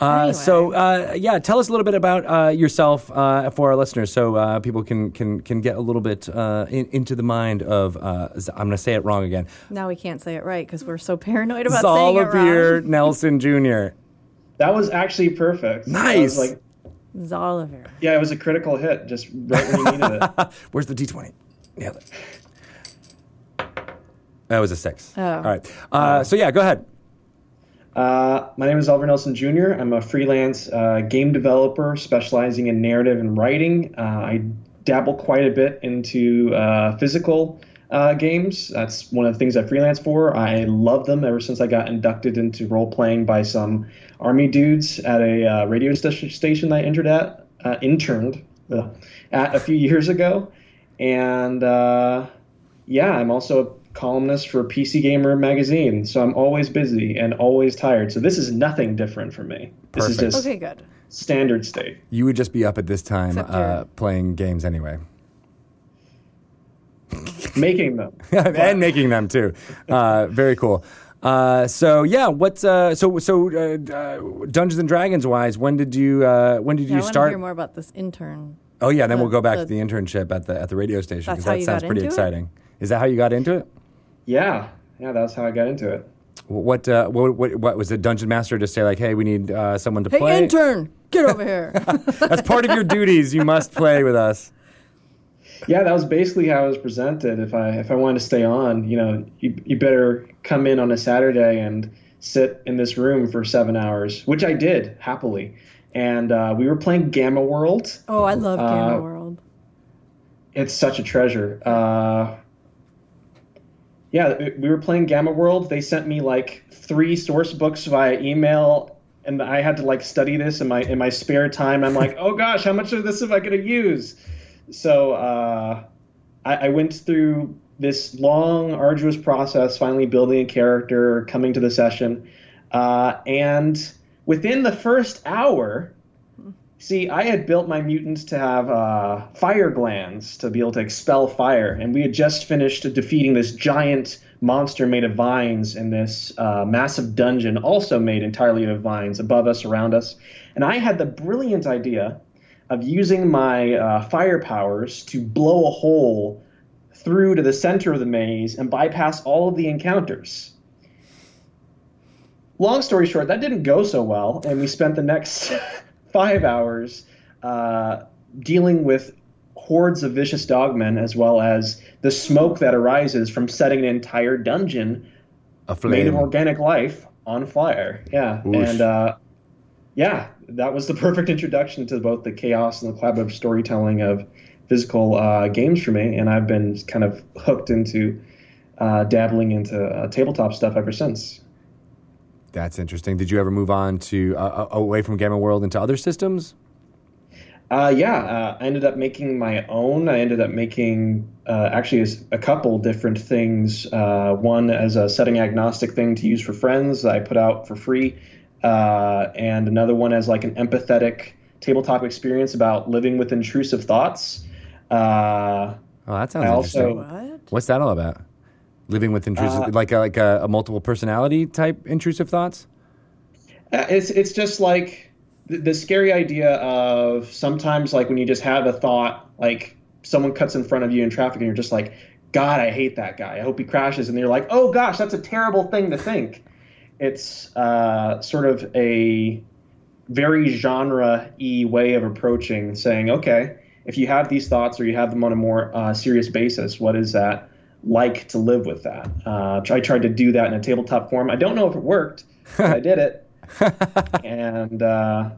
Uh, Anyway. So uh, yeah, tell us a little bit about uh, yourself uh, for our listeners, so uh, people can can can get a little bit uh, in, into the mind of. Uh, Z- I'm going to say it wrong again. Now we can't say it right because we're so paranoid about saying it Xalavier wrong. Nelson Jr. That was actually perfect. I Nice. was like, Xalavier. yeah, it was a critical hit, just right when you needed it. Where's the D20? Yeah. That was a six. Oh. All right. Uh, so yeah, go ahead. Uh, my name is Oliver Nelson Jr. I'm a freelance uh, game developer specializing in narrative and writing. Uh, I dabble quite a bit into uh, physical uh, games. That's one of the things I freelance for. I love them ever since I got inducted into role playing by some army dudes at a uh, radio st- station that I entered at, uh, interned uh, at a few years ago. And uh, yeah, I'm also a columnist for PC Gamer magazine, so I'm always busy and always tired. So this is nothing different for me. This is just Okay, good. standard state. You would just be up at this time uh, playing games anyway, Making them. and making them too. Uh, very cool. Uh, so yeah, what's uh, so so uh, uh, Dungeons and Dragons wise? When did you uh, when did Yeah, you want to start? hear more about this intern. Oh yeah, then the- we'll go back the- to the internship at the at the radio station because that you sounds got pretty into exciting. Is that how you got into it? Yeah, yeah, that's how I got into it. What uh, what, what what was the dungeon master to say like, hey, we need uh, someone to Hey, play? Hey, intern, get over here. That's part of your duties. You must play with us. Yeah, that was basically how I was presented. If I if I wanted to stay on, you know, you, you better come in on a Saturday and sit in this room for seven hours, which I did happily. And uh, we were playing Gamma World. oh, I love Gamma Uh, World. It's such a treasure. Uh, yeah, we were playing Gamma World. They sent me like three source books via email, and I had to like study this in my in my spare time. I'm like, oh gosh, how much of this am I going to use? So uh, I, I went through this long, arduous process, finally building a character, coming to the session, uh, and within the first hour. See, I had built my mutants to have uh, fire glands to be able to expel fire, and we had just finished defeating this giant monster made of vines in this uh, massive dungeon, also made entirely of vines, above us, around us. And I had the brilliant idea of using my uh, fire powers to blow a hole through to the center of the maze and bypass all of the encounters. Long story short, that didn't go so well, and we spent the next five hours uh, dealing with hordes of vicious dogmen, as well as the smoke that arises from setting an entire dungeon A made of organic life on fire. Yeah, and uh, yeah, that was the perfect introduction to both the chaos and the collaborative storytelling of physical uh, games for me, and I've been kind of hooked into uh, dabbling into uh, tabletop stuff ever since. That's interesting. Did you ever move on to uh, uh, away from Gamma World into other systems? Uh, yeah, uh, I ended up making my own. I ended up making uh, actually a couple different things. Uh, one as a setting agnostic thing to use for friends I put out for free, uh, and another one as like an empathetic tabletop experience about living with intrusive thoughts. Uh, Oh, that sounds I also- interesting. What? What's that all about? Living with intrusive, Uh, like a, like a, a multiple personality type intrusive thoughts. Uh, It's it's just like the, the scary idea of sometimes like when you just have a thought like someone cuts in front of you in traffic and you're just like God I hate that guy I hope he crashes and you're like oh gosh that's a terrible thing to think. It's uh, sort of a very genre y way of approaching saying okay if you have these thoughts or you have them on a more uh, serious basis what is that like to live with that? Uh, I tried to do that in a tabletop form. I don't know if it worked but I did it. And uh,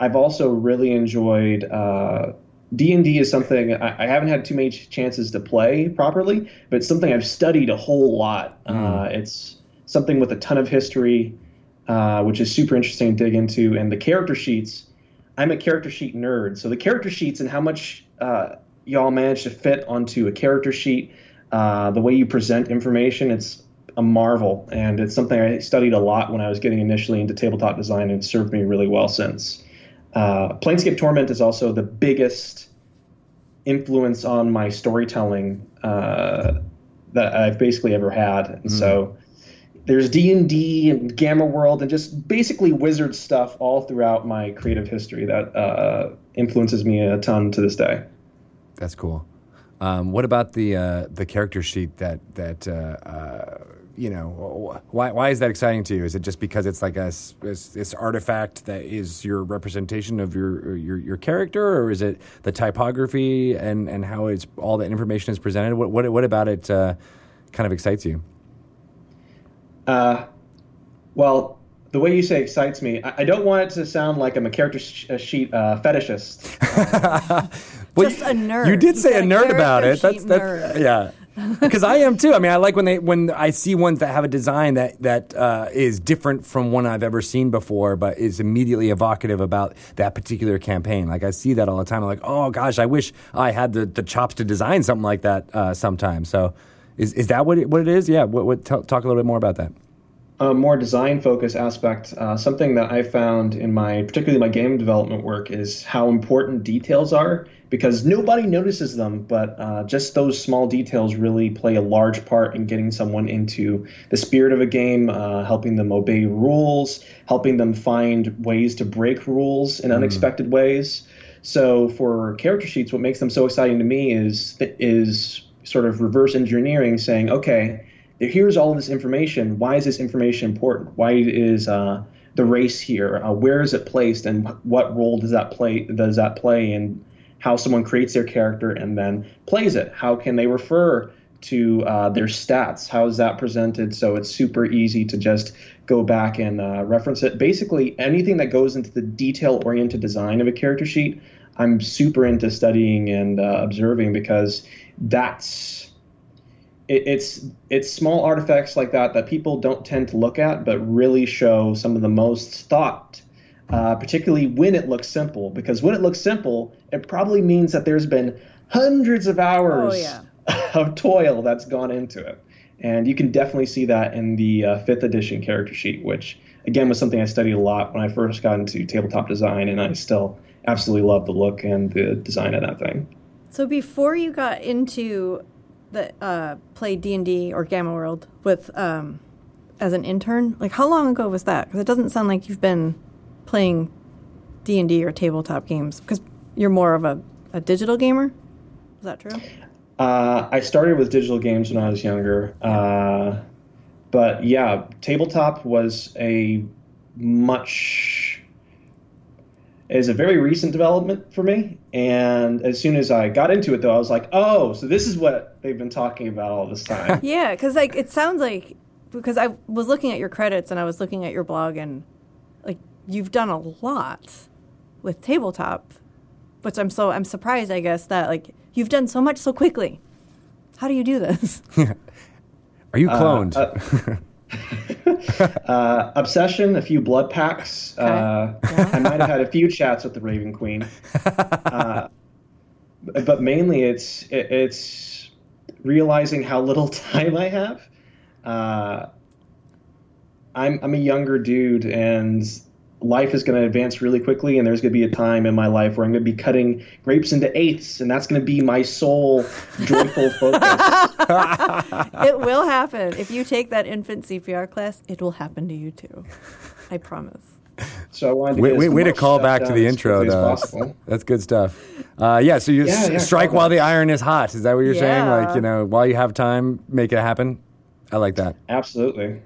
I've also really enjoyed uh, D and D is something I, I haven't had too many ch- chances to play properly, but it's something I've studied a whole lot. Uh, it's something with a ton of history, uh, which is super interesting to dig into, and the character sheets. I'm a character sheet nerd, so the character sheets and how much uh, y'all manage to fit onto a character sheet, uh, the way you present information, it's a marvel, and it's something I studied a lot when I was getting initially into tabletop design, and served me really well since. Uh, Planescape Torment is also the biggest influence on my storytelling uh, that I've basically ever had. And so there's D&D and Gamma World and just basically wizard stuff all throughout my creative history that uh, influences me a ton to this day. That's cool. Um, what about the uh, the character sheet that that uh, uh, you know? Why why is that exciting to you? Is it just because it's like a this artifact that is your representation of your your your character, or is it the typography and and how it's all that information is presented? What what what about it uh, kind of excites you? Uh, well, the way you say excites me, I, I don't want it to sound like I'm a character sh- a sheet uh, fetishist. Well, Just a nerd. You did He's say a a nerd about it. That's that's nerd. yeah. Because I am too. I mean, I like when they when I see ones that have a design that that uh, is different from one I've ever seen before, but is immediately evocative about that particular campaign. Like I see that all the time. I'm like, oh gosh, I wish I had the, the chops to design something like that uh, sometime. So, is is that what it, what it is? Yeah. What, what tell, talk a little bit more about that. a more design focused aspect, uh, something that I found in my, particularly my game development work, is how important details are because nobody notices them, but uh, just those small details really play a large part in getting someone into the spirit of a game, uh, helping them obey rules, helping them find ways to break rules in unexpected ways. So for character sheets, what makes them so exciting to me is is sort of reverse engineering, saying, okay, here's all this information. Why is this information important? Why is uh, the race here? Uh, where is it placed, and what role does that play? Does that play in how someone creates their character and then plays it? How can they refer to uh, their stats? How is that presented? So it's super easy to just go back and uh, reference it. Basically, anything that goes into the detail-oriented design of a character sheet, I'm super into studying and uh, observing because that's it, it's it's small artifacts like that that people don't tend to look at, but really show some of the most thought, uh, particularly when it looks simple. Because when it looks simple, it probably means that there's been hundreds of hours Oh, yeah. of toil that's gone into it, and you can definitely see that in the uh, fifth edition character sheet, which again was something I studied a lot when I first got into tabletop design, and I still absolutely love the look and the design of that thing. So before you got into the uh, play D and D or Gamma World with um, as an intern, like how long ago was that? Because it doesn't sound like you've been playing D and D or tabletop games because you're more of a, a digital gamer. Is that true? Uh, I started with digital games when I was younger, uh, but yeah, tabletop was a much is a very recent development for me. And as soon as I got into it, though, I was like, oh, so this is what they've been talking about all this time. Yeah, because like it sounds like because I was looking at your credits and I was looking at your blog and like you've done a lot with tabletop, which I'm so I'm surprised I guess that like you've done so much so quickly. How do you do this? Are you cloned? uh, obsession, a few blood packs. Uh, I might have had a few chats with the Raven Queen, uh, but mainly it's it, it's realizing how little time I have. Uh, I'm I'm a younger dude, and life is going to advance really quickly. And there's going to be a time in my life where I'm going to be cutting grapes into eighths, and that's going to be my sole joyful focus. it will happen. If you take that infant CPR class, it will happen to you too. I promise. So I wanted to Way, get way, to call back to the intro, though. That's good stuff. Uh, yeah, so you Yeah, s- yeah, strike while back. the iron is hot. Is that what you're saying? Like, you know, while you have time, make it happen. I like that. Absolutely.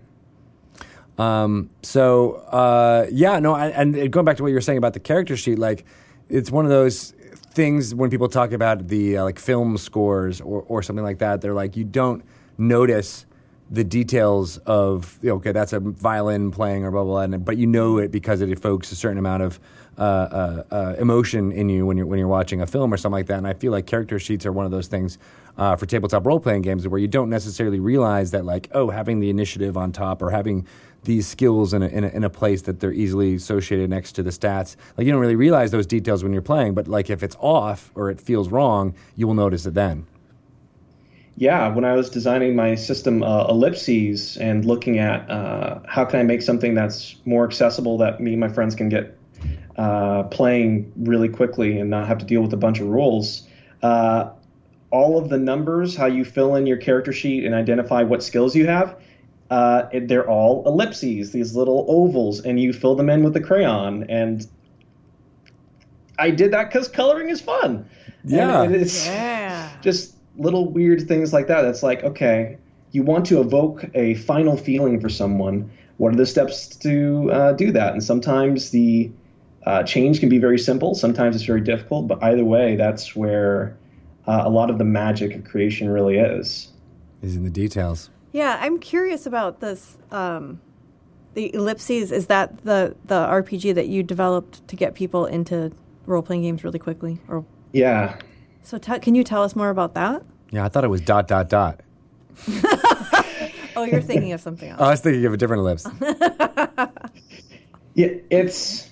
Um, so uh, yeah, no, I, and going back to what you were saying about the character sheet, like it's one of those things when people talk about the uh, like film scores or, or something like that. They're like you don't notice the details of okay, that's a violin playing or blah blah, blah but you know it because it evokes a certain amount of uh, uh, uh, emotion in you when you're when you're watching a film or something like that. And I feel like character sheets are one of those things uh, for tabletop role playing games where you don't necessarily realize that like oh having the initiative on top or having these skills in a, in a, in a place that they're easily associated next to the stats. Like you don't really realize those details when you're playing, but like if it's off or it feels wrong, you will notice it then. Yeah, when I was designing my system uh, ellipses and looking at uh, how can I make something that's more accessible that me and my friends can get uh, playing really quickly and not have to deal with a bunch of rules, Uh, all of the numbers, how you fill in your character sheet and identify what skills you have, uh, it- they're all ellipses, these little ovals, and you fill them in with a crayon. And I did that because coloring is fun. Yeah. And it's Yeah. just little weird things like that. It's like, okay, you want to evoke a final feeling for someone. What are the steps to uh, do that? And sometimes the uh, change can be very simple. Sometimes it's very difficult. But either way, that's where uh, a lot of the magic of creation really is. Is in the details. Yeah, I'm curious about this. Um, the ellipses is that the the RPG that you developed to get people into role playing games really quickly? Or Yeah. so, t- can you tell us more about that? Yeah, I thought it was dot dot dot. Oh, you're thinking of something else. I was thinking of a different ellipse. Yeah, it's.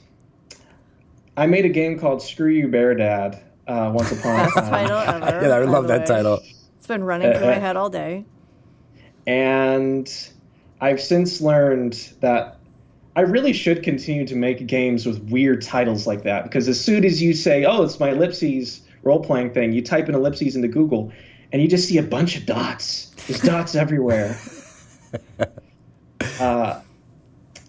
I made a game called Screw You Bear Dad uh, once upon a Best time. title ever. yeah, I love that way. title. It's been running through Uh, my uh, head all day. And I've since learned that I really should continue to make games with weird titles like that because as soon as you say, "Oh, it's my ellipses role playing thing," you type in ellipses into Google, and you just see a bunch of dots. There's dots everywhere. Uh,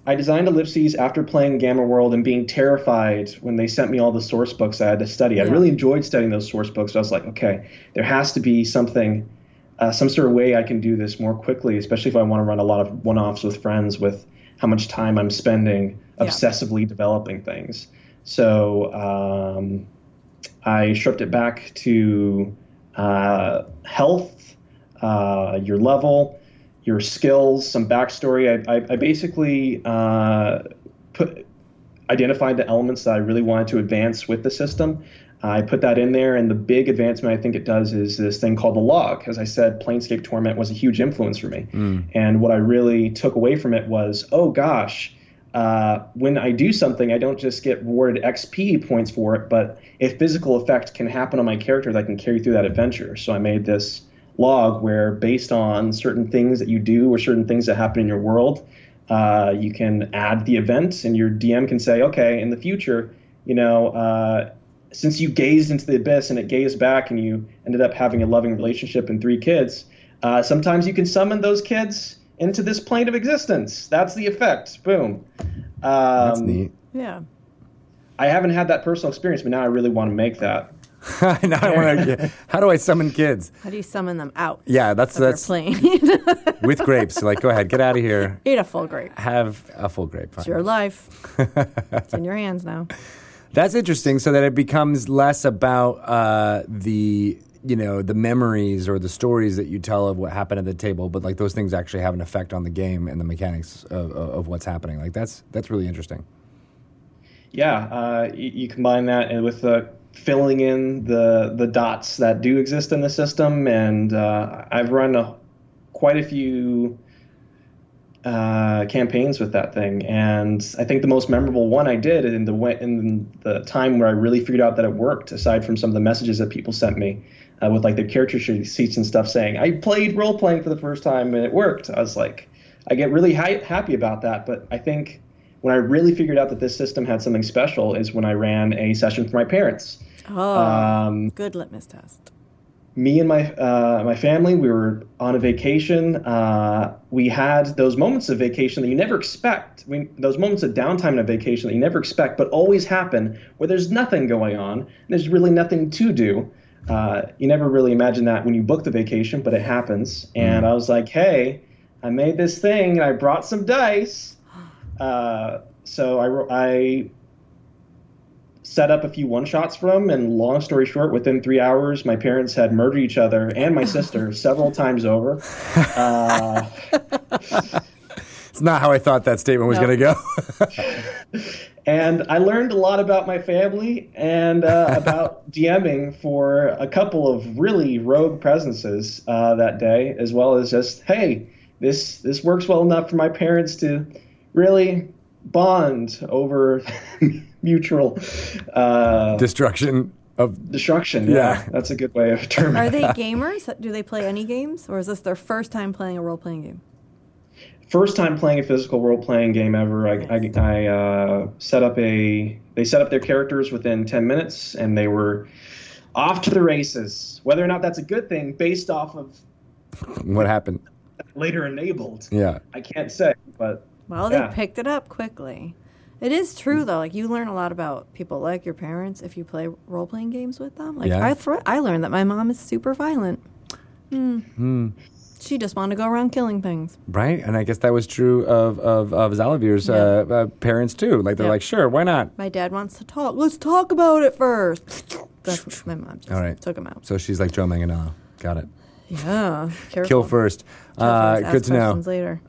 I designed ellipses after playing Gamma World and being terrified when they sent me all the source books I had to study. I really enjoyed studying those source books. So I was like, okay, there has to be something, uh, some sort of way I can do this more quickly, especially if I want to run a lot of one offs with friends with how much time I'm spending Yeah. obsessively developing things. So um, I stripped it back to uh, health, uh, your level, your skills, some backstory. I, I, I basically uh, put identified the elements that I really wanted to advance with the system. I put that in there, and the big advancement I think it does is this thing called the log. As I said, Planescape Torment was a huge influence for me. And what I really took away from it was, oh gosh, uh, when I do something, I don't just get rewarded XP points for it, but a physical effect can happen on my character that can carry through that adventure. So I made this log where, based on certain things that you do or certain things that happen in your world, uh, you can add the event, and your DM can say, okay, in the future, you know, uh, since you gazed into the abyss and it gazed back and you ended up having a loving relationship and three kids, uh, sometimes you can summon those kids into this plane of existence. That's the effect. Boom. Um, That's neat. Yeah. I haven't had that personal experience, but now I really want to make that. now I want to. How do I summon kids? How do you summon them out? Yeah, that's They're that's playing. with grapes. Like, go ahead, get out of here. Eat a full grape. Have a full grape. It's your life. it's in your hands now. That's interesting. So that it becomes less about uh, the you know the memories or the stories that you tell of what happened at the table, but like those things actually have an effect on the game and the mechanics of, of, what's happening. Like that's that's really interesting. Yeah, uh, you, you combine that with the filling in the the dots that do exist in the system, and uh, I've run a, quite a few uh, campaigns with that thing, and I think the most memorable one I did in the in the time where I really figured out that it worked. Aside from some of the messages that people sent me uh, with like their character sheets and stuff saying I played role playing for the first time and it worked. I was like, I get really hi- happy about that, but I think when I really figured out that this system had something special is when I ran a session for my parents. Oh, Um, good litmus test. Me and my uh, my family, we were on a vacation. Uh, we had those moments of vacation that you never expect. We, those moments of downtime in a vacation that you never expect, but always happen, where there's nothing going on. And there's really nothing to do. Uh, you never really imagine that when you book the vacation, but it happens. And I was like, hey, I made this thing, and I brought some dice. Uh, so I, I set up a few one shots for them, and long story short, within three hours, my parents had murdered each other and my sister several times over. Uh, It's not how I thought that statement was No. going to go. and I learned a lot about my family and uh, about DMing for a couple of really rogue presences uh, that day, as well as just, hey, this this works well enough for my parents to really bond over mutual uh, Destruction of. destruction. Yeah, Yeah. that's a good way of terming. It. Are they gamers? Do they play any games, or is this their first time playing a role playing game? first time playing a physical role playing game ever. I, I, I uh, set up a. They set up their characters within ten minutes, and they were off to the races. Whether or not that's a good thing, based off of What happened? later enabled, Yeah. I can't say. But Well, yeah. they picked it up quickly. It is true though. Like you learn a lot about people like your parents if you play role playing games with them. Like Yeah. I th- I learned that my mom is super violent. Hmm. She just wanted to go around killing things. Right, and I guess that was true of of, of Xalavier's uh, uh, parents too. Like they're Yeah. like, sure, why not? My dad wants to talk. Let's talk about it first. That's what my mom just All right. took him out. So she's like Joe Manganiello. Got it. Yeah, careful. Kill first. Kill uh, first, ask good to know. later.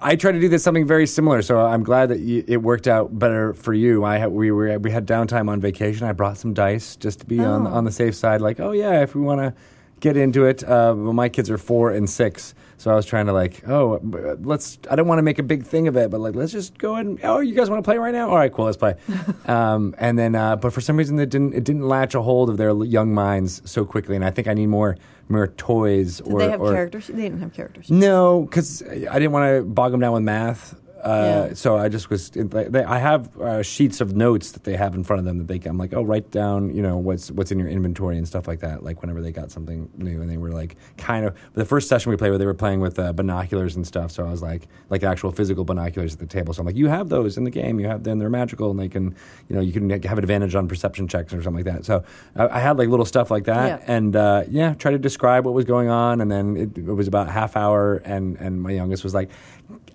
I tried to do this something very similar, so I'm glad that you, it worked out better for you. I had, we were we had downtime on vacation. I brought some dice just to be on Oh. on the safe side. Like, oh yeah, if we want to get into it. Uh, well, my kids are four and six, so I was trying to like, oh, let's. I don't want to make a big thing of it, but like, let's just go ahead and. Oh, you guys want to play right now? All right, cool, let's play. um, and then, uh, but for some reason, it didn't. It didn't latch a hold of their young minds so quickly, and I think I need more more toys. Did or, they have or, characters? They didn't have characters. no, because I didn't want to bog them down with math. Uh, Yeah. So I just was. They, I have uh, sheets of notes that they have in front of them that they. can- I'm like, oh, write down, you know, what's what's in your inventory and stuff like that. Like whenever they got something new, and they were like, kind of. The first session we played where they were playing with uh, binoculars and stuff. So I was like, like actual physical binoculars at the table. So I'm like, you have those in the game. You have them. They're magical, and they can, you know, you can have advantage on perception checks or something like that. So I, I had like little stuff like that, Yeah. and uh, yeah, try to describe what was going on, and then it, it was about half hour, and and my youngest was like,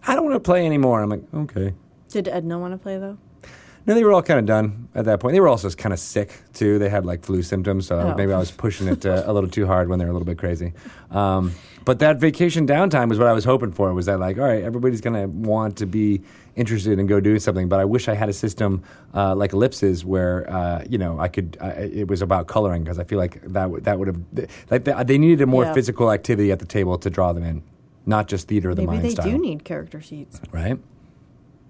I don't want to play anymore. I'm like, okay. Did Edna want to play though? No, they were all kind of done at that point. They were also kind of sick too. They had like flu symptoms, so Oh. maybe I was pushing it uh, a little too hard when they were a little bit crazy. Um, but that vacation downtime was what I was hoping for. Was that like, all right, everybody's gonna want to be interested and go do something. But I wish I had a system uh, like Ellipses where uh, you know I could. Uh, it was about coloring because I feel like that w- that would have like they, they needed a more Yeah. physical activity at the table to draw them in, not just theater of the Maybe mind Maybe they style. do need character sheets. right.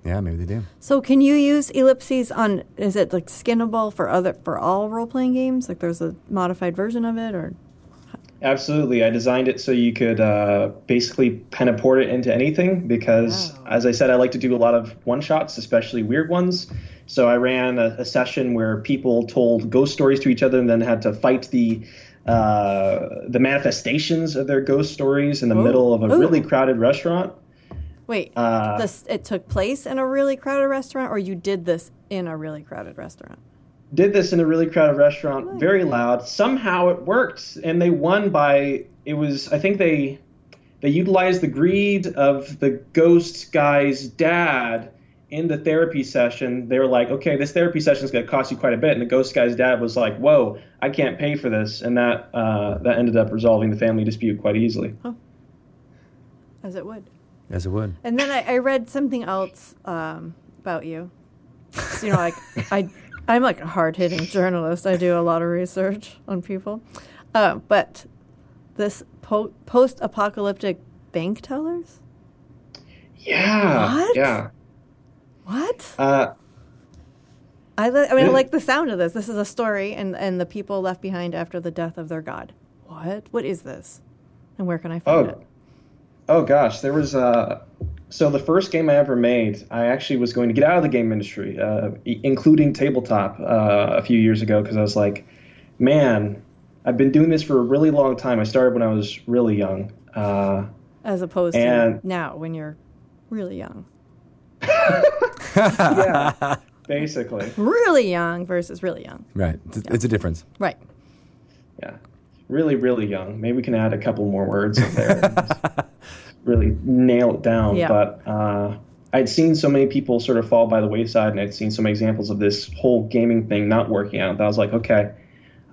Yeah, maybe they do. So can you use ellipses on? Is it like skinnable for other for all role playing games? Like there's a modified version of it, or Absolutely. I designed it so you could uh, basically kind of port it into anything because, Wow. as I said, I like to do a lot of one shots, especially weird ones. So I ran a, a session where people told ghost stories to each other and then had to fight the uh, the manifestations of their ghost stories in the Ooh. middle of a Ooh. really crowded restaurant. wait, Uh, this it took place in a really crowded restaurant, or you did this in a really crowded restaurant? did this in a really crowded restaurant, very loud. Somehow it worked, and they won by it was. I think they they utilized the greed of the ghost guy's dad in the therapy session. They were like, "Okay, this therapy session is going to cost you quite a bit," and the ghost guy's dad was like, "Whoa, I can't pay for this," and that uh, that ended up resolving the family dispute quite easily. As it would. As it would. And then I, I read something else um, about you. So, you know, like I, I'm like a hard hitting journalist. I do a lot of research on people, uh, but this po- post apocalyptic bank tellers. Yeah, What? yeah. What? Uh, I, li- I mean, I like the sound of this. This is a story, and and the people left behind after the death of their god. What? What is this? And where can I find Oh. it? Oh gosh, there was uh so the first game I ever made, I actually was going to get out of the game industry, uh, i- including tabletop, uh, a few years ago because I was like, man, I've been doing this for a really long time. I started when I was really young. Uh, As opposed and- to now, when you're really young, yeah, basically, really young versus really young. Right. It's, it's a difference. Right. yeah, really, really young. Maybe we can add a couple more words in there. and really nail it down. Yeah. But uh, I'd seen so many people sort of fall by the wayside, and I'd seen so many examples of this whole gaming thing not working out. That I was like, okay,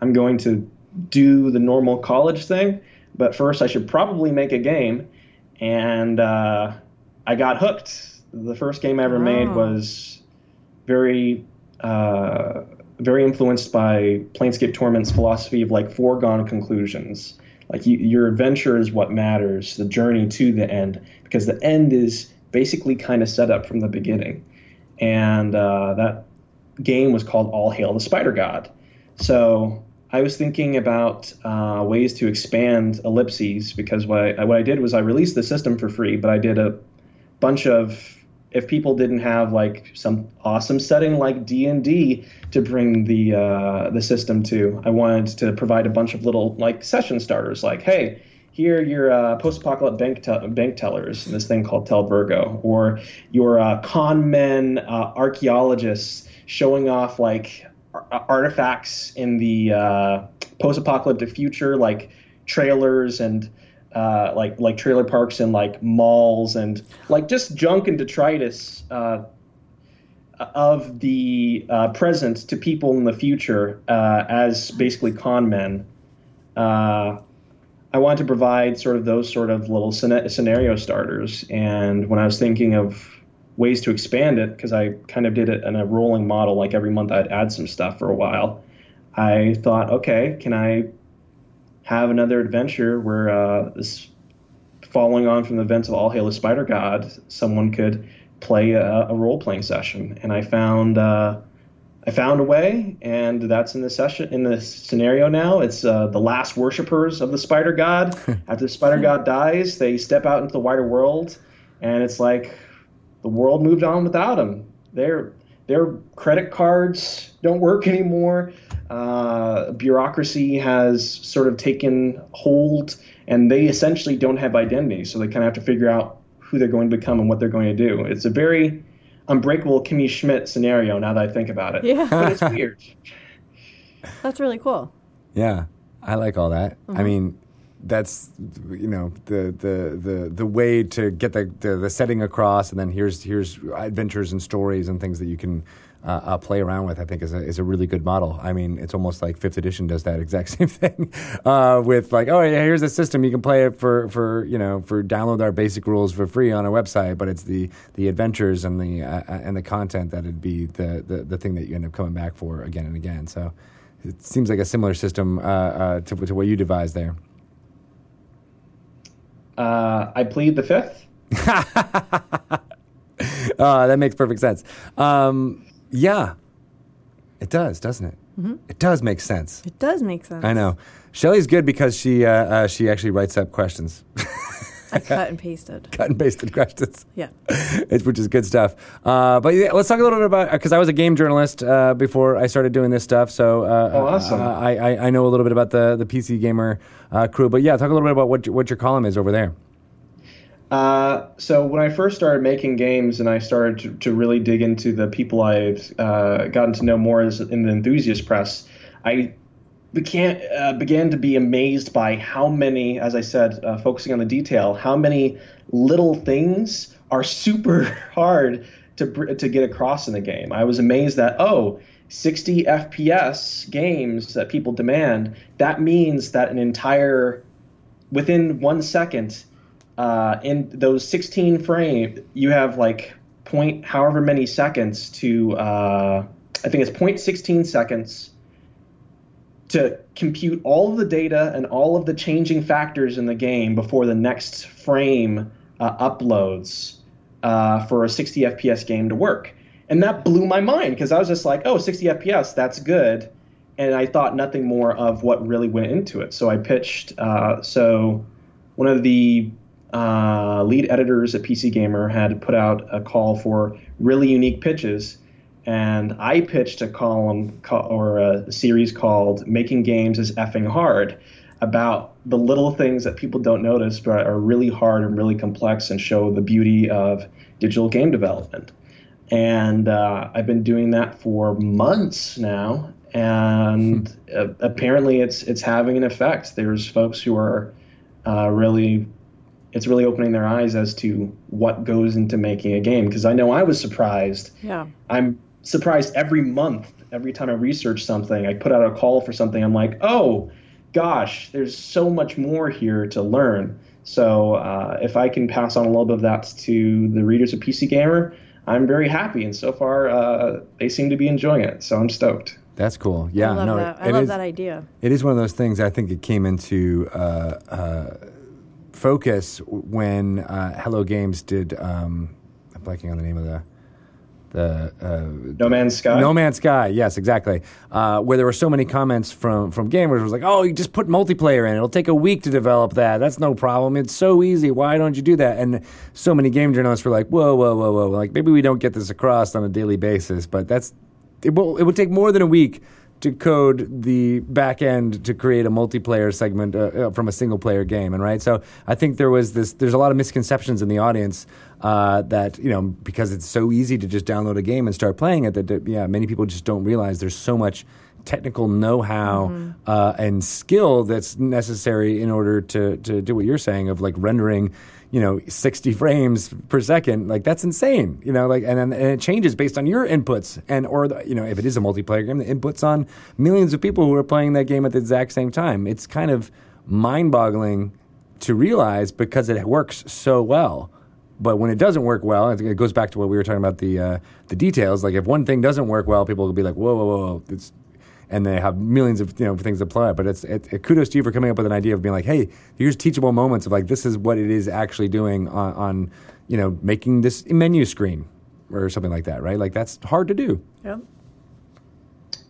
I'm going to do the normal college thing, but first I should probably make a game. And uh, I got hooked. The first game I ever made Oh. was very, uh, very influenced by Planescape Torment's philosophy of like foregone conclusions. Like you, your adventure is what matters, the journey to the end, because the end is basically kind of set up from the beginning. And uh, that game was called All Hail the Spider God. So I was thinking about uh, ways to expand ellipses because what I, what I did was I released the system for free, but I did a bunch of if people didn't have like some awesome setting like D and D to bring the uh, the system to. I wanted to provide a bunch of little like session starters, like hey. Here, your uh, post-apocalyptic bank, te- bank tellers this thing called Tel Virgo, or your uh, con men uh, archaeologists showing off like ar- artifacts in the uh, post-apocalyptic future, like trailers and uh, like like trailer parks and like malls and like just junk and detritus uh, of the uh, present to people in the future uh, as basically con men. Uh, I wanted to provide sort of those sort of little scenario starters, and when I was thinking of ways to expand it, because I kind of did it in a rolling model, like every month I'd add some stuff for a while. I thought, okay, can I have another adventure where uh, this following on from the events of All Hail the Spider God, someone could play a, a role playing session, and I found uh, I found a way, and that's in the session in the scenario now. It's uh, the last worshippers of the Spider God. After the Spider God dies, they step out into the wider world, and it's like the world moved on without him. Their their credit cards don't work anymore. Uh, bureaucracy has sort of taken hold, and they essentially don't have identity. So they kind of have to figure out who they're going to become and what they're going to do. It's a very unbreakable Kimmy Schmidt scenario now that I think about it. Yeah. But it's weird. That's really cool. Yeah, I like all that. I mean, that's you know the the the the way to get the, the the setting across, and then here's here's adventures and stories and things that you can. Uh, uh, play around with, I think, is a, is a really good model. I mean, it's almost like Fifth Edition does that exact same thing uh, with like, oh yeah, here's a system you can play it for for you know for download our basic rules for free on our website, but it's the the adventures and the uh, and the content that'd be the, the the thing that you end up coming back for again and again. So it seems like a similar system uh, uh, to, to what you devised there. Uh, I plead the fifth. Uh, that makes perfect sense. Um, yeah, it does, doesn't it? It does make sense. It does make sense. I know. Shelley's good because she uh, uh, she actually writes up questions, I cut and pasted. cut and pasted questions. Yeah. it's, which is good stuff. Uh, but yeah, let's talk a little bit about because I was a game journalist uh, before I started doing this stuff. So uh, Oh, awesome. uh, I, I I know a little bit about the the PC gamer uh, crew. But yeah, talk a little bit about what your, what your column is over there. Uh, so when I first started making games and I started to, to really dig into the people I've uh, gotten to know more as in the enthusiast press, I began uh, began to be amazed by how many, as I said, uh, focusing on the detail, how many little things are super hard to to get across in the game. I was amazed that oh. 60 FPS games that people demand, that means that an entire, within one second, uh, in those 16 frame, you have like point however many seconds to, uh, I think it's point 16 seconds to compute all of the data and all of the changing factors in the game before the next frame uh, uploads uh, for a 60 FPS game to work. And that blew my mind because I was just like, oh, 60 FPS, that's good. And I thought nothing more of what really went into it. So I pitched. Uh, so one of the uh, lead editors at PC Gamer had put out a call for really unique pitches, and I pitched a column or a series called "Making Games is Effing Hard," about the little things that people don't notice but are really hard and really complex and show the beauty of digital game development. And uh, I've been doing that for months now, and uh, apparently it's it's having an effect. There's folks who are uh, really it's really opening their eyes as to what goes into making a game because I know I was surprised. Yeah. I'm surprised every month, every time I research something, I put out a call for something, I'm like, oh gosh, there's so much more here to learn. So uh, if I can pass on a little bit of that to the readers of PC Gamer, I'm very happy. And so far, uh, they seem to be enjoying it. So I'm stoked. That's cool. Yeah, I love no, that. I love is- that idea. It is one of those things. I think it came into uh, uh, focus when uh, Hello Games did. Um, I'm blanking on the name of the the uh, No Man's Sky. No Man's Sky, yes, exactly. Uh, where there were so many comments from from gamers, it was like, "Oh, you just put multiplayer in; it'll take a week to develop that. That's no problem. It's so easy. Why don't you do that?" And so many game journalists were like, "Whoa, whoa, whoa, whoa! Like maybe we don't get this across on a daily basis, but that's it. Will it would take more than a week." To code the back end to create a multiplayer segment uh, uh, from a single player game, and right. So I think there was this. There's a lot of misconceptions in the audience uh, that you know because it's so easy to just download a game and start playing it. That, that yeah, many people just don't realize there's so much technical know-how uh, and skill that's necessary in order to to do what you're saying of like rendering you know 60 frames per second like that's insane you know like and and it changes based on your inputs and or the, you know if it is a multiplayer game the inputs on millions of people who are playing that game at the exact same time it's kind of mind-boggling to realize because it works so well but when it doesn't work well, it it goes back to what we were talking about the uh, the details. Like if one thing doesn't work well, people will be like, "Whoa, whoa, whoa!" whoa. It's, and they have millions of you know things to apply. But it's it, it, kudos to you for coming up with an idea of being like, "Hey, here's teachable moments of like this is what it is actually doing on, on you know making this menu screen or something like that." Right? Like that's hard to do. Yep.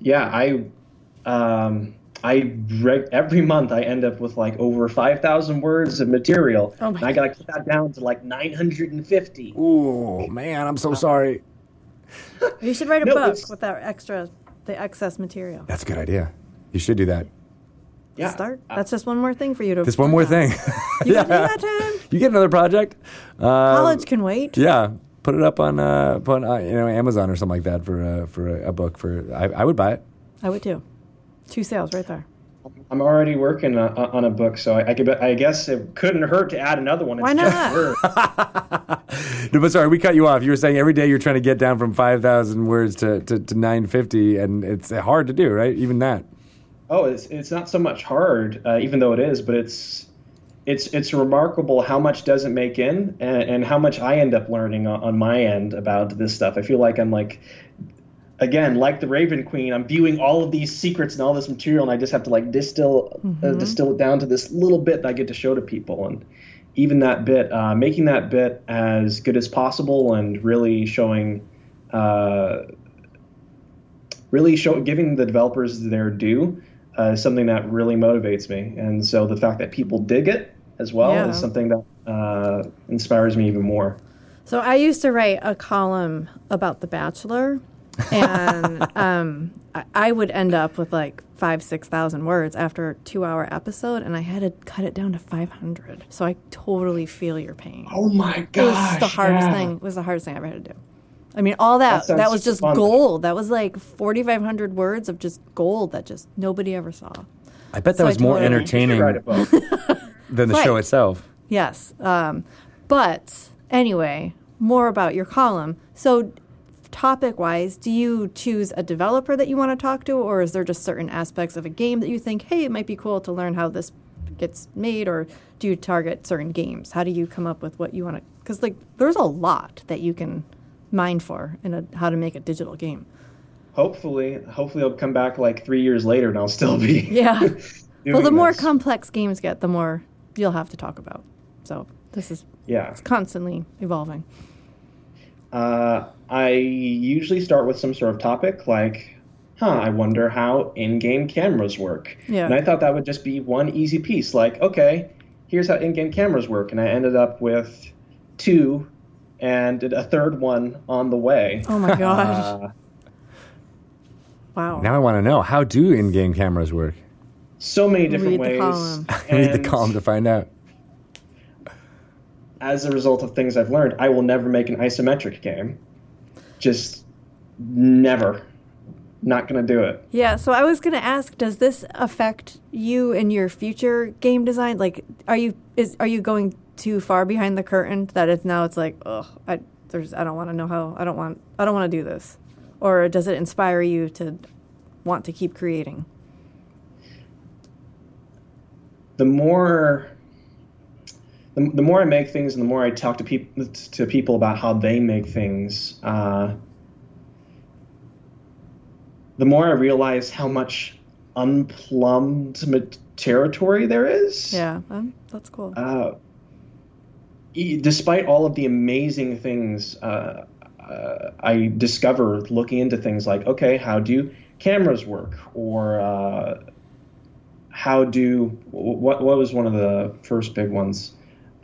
Yeah, I, um, I reg- every month I end up with like over five thousand words of material, Oh and I gotta cut that down to like nine hundred and fifty. Ooh, man, I'm so sorry. You should write a No, book it's- with that extra, the excess material. That's a good idea. You should do that. Yeah, Start. That's just one more thing for you to. Just one more work thing. You got, you got time. you get another project. Um, College can wait. Yeah, put it up on uh, put on, uh, you know Amazon or something like that for uh, for a, a book. For I, I would buy it. I would too. Two sales right there. I'm already working uh, on a book, so I, I could. I guess it couldn't hurt to add another one. It's Why just not? words. No, but sorry, we cut you off. You were saying every day you're trying to get down from five thousand words to, to, to nine fifty, and it's hard to do, right? Even that. Oh, it's it's not so much hard, uh, even though it is, but it's it's it's remarkable how much doesn't make in, and, and how much I end up learning on, on my end about this stuff. I feel like I'm like, again, like the Raven Queen, I'm viewing all of these secrets and all this material, and I just have to like distill uh, distill it down to this little bit that I get to show to people, and even that bit, uh, making that bit as good as possible, and really showing. Uh, really show giving the developers their due uh, is something that really motivates me. And so the fact that people dig it as well Yeah. is something that uh, inspires me even more. So I used to write a column about The Bachelor, and um, I, I would end up with like five, six thousand words after a two-hour episode, and I had to cut it down to five hundred. So I totally feel your pain. Oh my it was gosh! the hardest yeah. thing. It was the hardest thing I ever had to do. I mean, all that That that, was just fun. gold. That was like forty-five hundred words of just gold that just nobody ever saw. I bet that So was more totally- You should entertaining write a book. than the Right. show itself. Yes. Um, but anyway, more about your column. So, topic wise, do you choose a developer that you want to talk to, or is there just certain aspects of a game that you think, hey, it might be cool to learn how this gets made, or do you target certain games? How do you come up with what you want to? Because, like, there's a lot that you can mine for in a, how to make a digital game. hopefully, hopefully I'll come back like three years later and I'll still be. Yeah. well, the more this. complex games get, the more you'll have to talk about. So, this is yeah. it's constantly evolving. Uh, I usually start with some sort of topic like, huh, I wonder how in game cameras work. Yeah. And I thought that would just be one easy piece. Like, okay, here's how in game cameras work. And I ended up with two and a third one on the way. Oh my gosh. Uh, wow. Now I want to know how do in-game cameras work? so many different Read the ways. column. Read the And column to find out. As a result of things I've learned, I will never make an isometric game. Just never. Not going to do it. Yeah, so I was going to ask does this affect you in your future game design? Like are you is are you going too far behind the curtain that it's now it's like, "Oh, I there's I don't want to know how I don't want I don't want to do this." Or does it inspire you to want to keep creating? the more the, the more I make things and the more I talk to people to people about how they make things, uh, the more I realize how much unplumbed ma- territory there is. Yeah, um, that's cool. Uh, e- despite all of the amazing things uh, uh, I discover looking into things like, okay, how do cameras work, or uh, how do what what was one of the first big ones?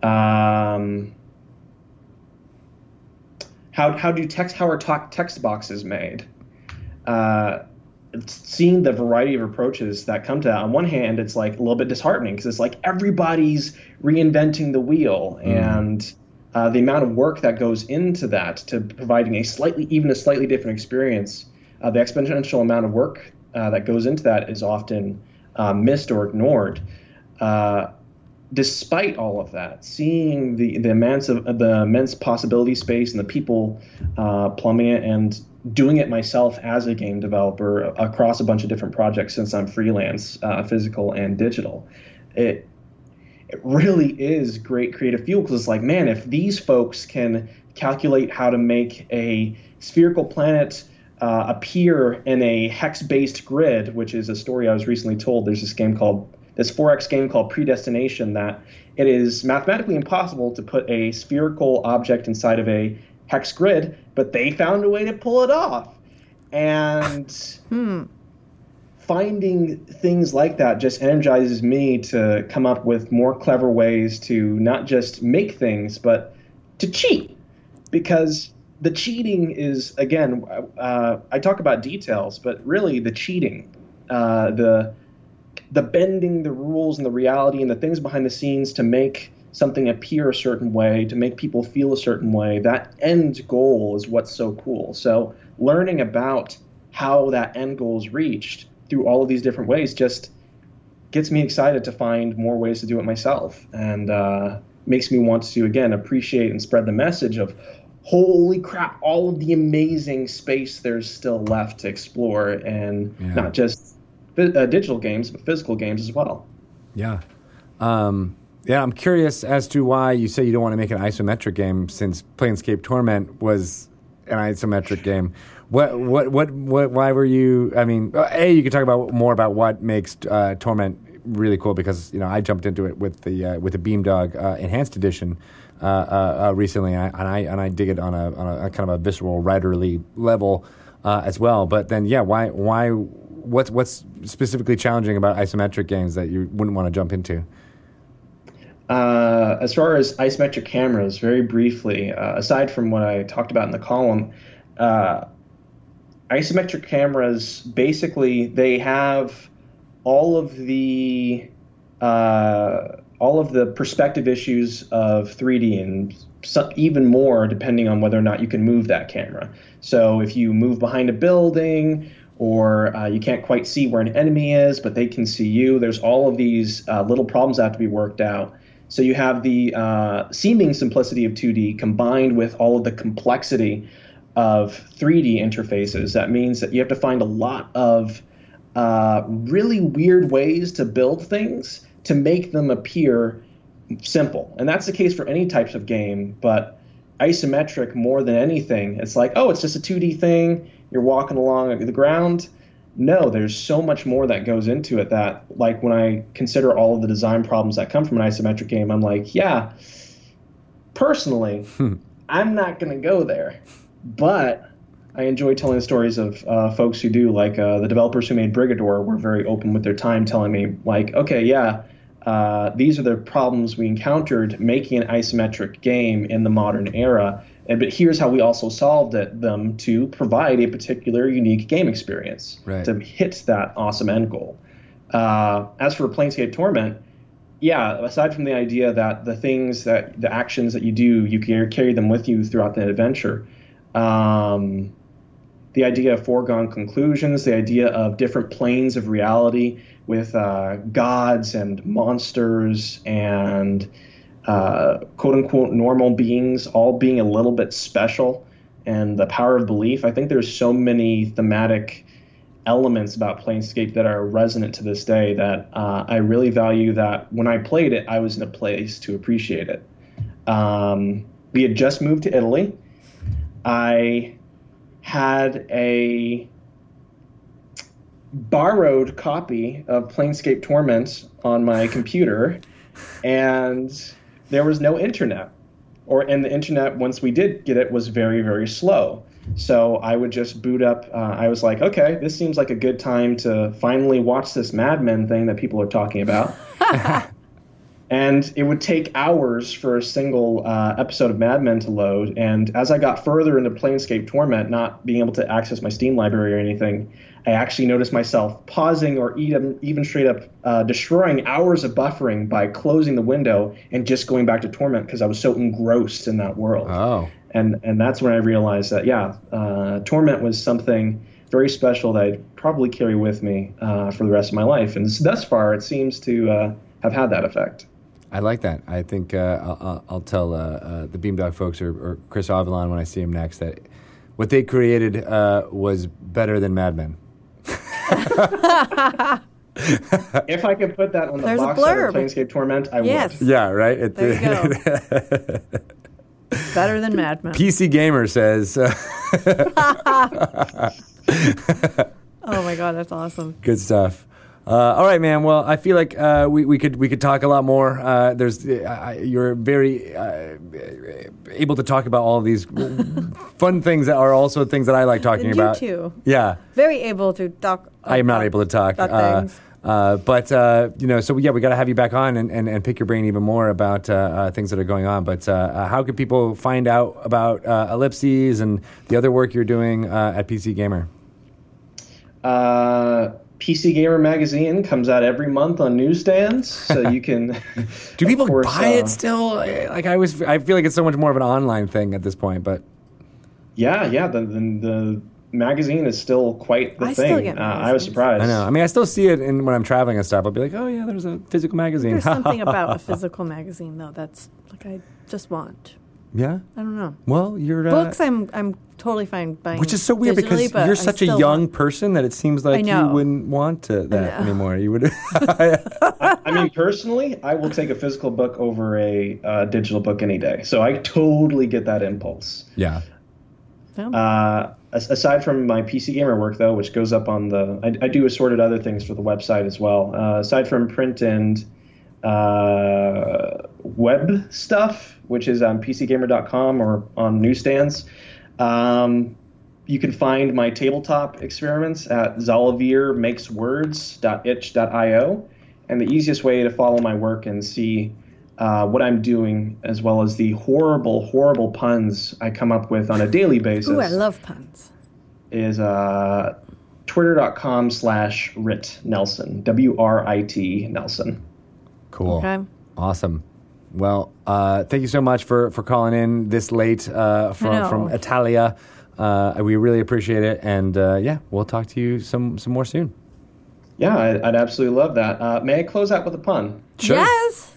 Um, how how do text how are talk, text boxes made? Uh, seeing the variety of approaches that come to that. On one hand, it's like a little bit disheartening because it's like everybody's reinventing the wheel and. Uh, the amount of work that goes into that to providing a slightly, even a slightly different experience, uh, the exponential amount of work uh, that goes into that is often uh, missed or ignored. Uh, despite all of that, seeing the the immense the immense possibility space and the people uh, plumbing it and doing it myself as a game developer across a bunch of different projects since I'm freelance, physical and digital, it it really is great creative fuel because it's like, man, if these folks can calculate how to make a spherical planet uh, appear in a hex-based grid, which is a story I was recently told. There's this game called this 4X game called Predestination that it is mathematically impossible to put a spherical object inside of a hex grid, but they found a way to pull it off. And Hmm. finding things like that just energizes me to come up with more clever ways to not just make things, but to cheat. Because the cheating is, again, uh, I talk about details, but really the cheating, uh, the the bending the rules and the reality and the things behind the scenes to make something appear a certain way, to make people feel a certain way, that end goal is what's so cool. So learning about how that end goal is reached through all of these different ways just gets me excited to find more ways to do it myself and uh, makes me want to again appreciate and spread the message of holy crap all of the amazing space there's still left to explore and Yeah. not just uh, digital games but physical games as well Yeah. Um, yeah, I'm curious as to why you say you don't want to make an isometric game since Planescape Torment was an isometric game. What, what, what, what, why were you, I mean, uh, A, you could talk about more about what makes uh, Torment really cool because, you know, I jumped into it with the, uh, with the Beamdog uh, Enhanced Edition uh, uh, recently and I, and I, and I dig it on a, on a, kind of a visceral writerly level as well. But then, yeah, why, why, what's, what's specifically challenging about isometric games that you wouldn't want to jump into? Uh, as far as isometric cameras, very briefly, uh, aside from what I talked about in the column, uh, isometric cameras basically they have all of the uh, all of the perspective issues of 3D and so, even more depending on whether or not you can move that camera. So if you move behind a building or uh, you can't quite see where an enemy is, but they can see you. There's all of these uh, little problems that have to be worked out. So you have the uh, seeming simplicity of 2D combined with all of the complexity of 3D interfaces. That means that you have to find a lot of uh, really weird ways to build things to make them appear simple. And that's the case for any types of game, but isometric more than anything. It's like, oh, it's just a 2D thing. You're walking along the ground. No, there's so much more that goes into it that, like, when I consider all of the design problems that come from an isometric game, I'm like, yeah, personally, I'm not going to go there. But I enjoy telling the stories of uh, folks who do. Like uh, the developers who made Brigador were very open with their time, telling me, like, okay, yeah, uh, these are the problems we encountered making an isometric game in the modern era. And, but here's how we also solved it, them to provide a particular unique game experience Right. to hit that awesome end goal. Uh, as for Planescape Torment, yeah, aside from the idea that the things that the actions that you do, you can carry them with you throughout the adventure. Um, the idea of foregone conclusions, the idea of different planes of reality with uh, gods and monsters and uh, quote unquote normal beings all being a little bit special, and the power of belief. I think there's so many thematic elements about Planescape that are resonant to this day that uh, I really value that when I played it, I was in a place to appreciate it. Um, we had just moved to Italy. I had a borrowed copy of Planescape Torment on my computer, and there was no internet. or and the internet once we did get it was very very slow. So I would just boot up. Uh, I was like, okay, this seems like a good time to finally watch this Mad Men thing that people are talking about. and it would take hours for a single uh, episode of Mad Men to load. And as I got further into Planescape Torment, not being able to access my Steam library or anything, I actually noticed myself pausing or even, even straight up uh, destroying hours of buffering by closing the window and just going back to Torment because I was so engrossed in that world. Oh. And and that's when I realized that yeah, uh, Torment was something very special that I'd probably carry with me uh, for the rest of my life. And thus far, it seems to uh, have had that effect. I like that. I think uh, I'll, I'll- tell uh, uh, the Beamdog folks or, or Chris Avellone when I see him next that what they created uh, was better than Mad Men. If I could put that on the There's a box set of. Planescape Torment, I Yes. would. Yeah, right. It- There you go. Better than Mad Men. PC Gamer says, uh, Oh my god, that's awesome. "Good stuff." Uh, all right, man. Well, I feel like uh, we, we could we could talk a lot more. Uh, there's uh, you're very uh, able to talk about all of these fun things that are also things that I like talking And about. you too. Yeah. Very able to talk. I am not able to talk. Uh, uh, but uh, you know, so yeah, we got to have you back on and, and, and pick your brain even more about uh, uh, things that are going on. But uh, uh, how can people find out about uh, Ellipses and the other work you're doing uh, at PC Gamer? Uh, PC Gamer magazine comes out every month on newsstands, so you can. Do people course, buy uh, it still? Like I was, I feel like it's so much more of an online thing at this point. But Yeah, yeah. The, the the magazine is still quite the I thing. still get uh, I was surprised. I know. I mean, I still see it in, when I'm traveling and stuff. I'll be like, oh yeah, there's a physical magazine. There's something about a physical magazine though that's like I just want. yeah. I don't know. Well, you're uh, Books, I'm I'm totally fine buying. Which is so weird because you're such a young want- person that it seems like you wouldn't want to, that anymore. You would. I mean, personally, I will take a physical book over a uh, digital book any day. So I totally get that impulse. yeah. Yeah. Uh, as- aside from my PC gamer work, though, which goes up on the, I, I do assorted other things for the website as well. Uh, aside from print and uh, web stuff, which is on PCGamer.com or on newsstands, um, you can find my tabletop experiments at xalaviermakeswords.itch.io. And the easiest way to follow my work and see uh, what I'm doing, as well as the horrible, horrible puns I come up with on a daily basis, Ooh, I love puns. is uh, twitter.com slash Writ Nelson, W R I T Nelson. Cool. Okay. Awesome. Well, uh, thank you so much for, for calling in this late uh, from from Italia. Uh, we really appreciate it, and uh, yeah, we'll talk to you some some more soon. Yeah, I, I'd absolutely love that. Uh, may I close out with a pun? Sure. Yes.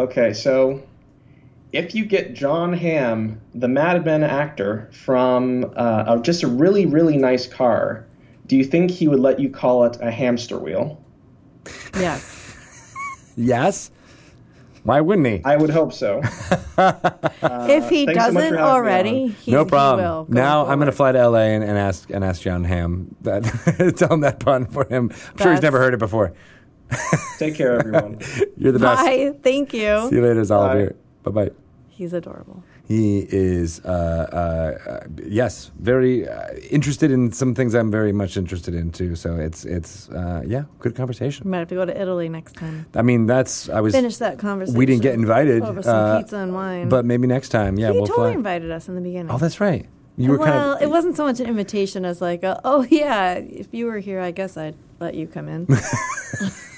Okay, so if you get Jon Hamm, the Mad Men actor, from uh, a- just a really, really nice car, do you think he would let you call it a hamster wheel? Yes. Yes. Why wouldn't he? I would hope so. if he thanks so much for doesn't having me already, he, no he problem. will go now I'm going to fly to LA and, and ask and ask Jon Hamm that tell him that pun for him. I'm sure he's never heard it before. Take care, everyone. You're the best. Bye. Thank you. See you later, Oliver. Bye bye. He's adorable. He is, uh, uh, uh, yes, very uh, interested in some things I'm very much interested in too. So it's, it's, uh, yeah, good We conversation. might have to go to Italy next time. I mean, that's I was. Finish that conversation. We didn't get invited over some uh, pizza and wine. but maybe next time. Yeah, he we'll totally fly. invited us in the beginning. Oh, that's right. You were well, kind of. it wasn't so much an invitation as like, a, oh yeah, if you were here, I guess I'd let you come in.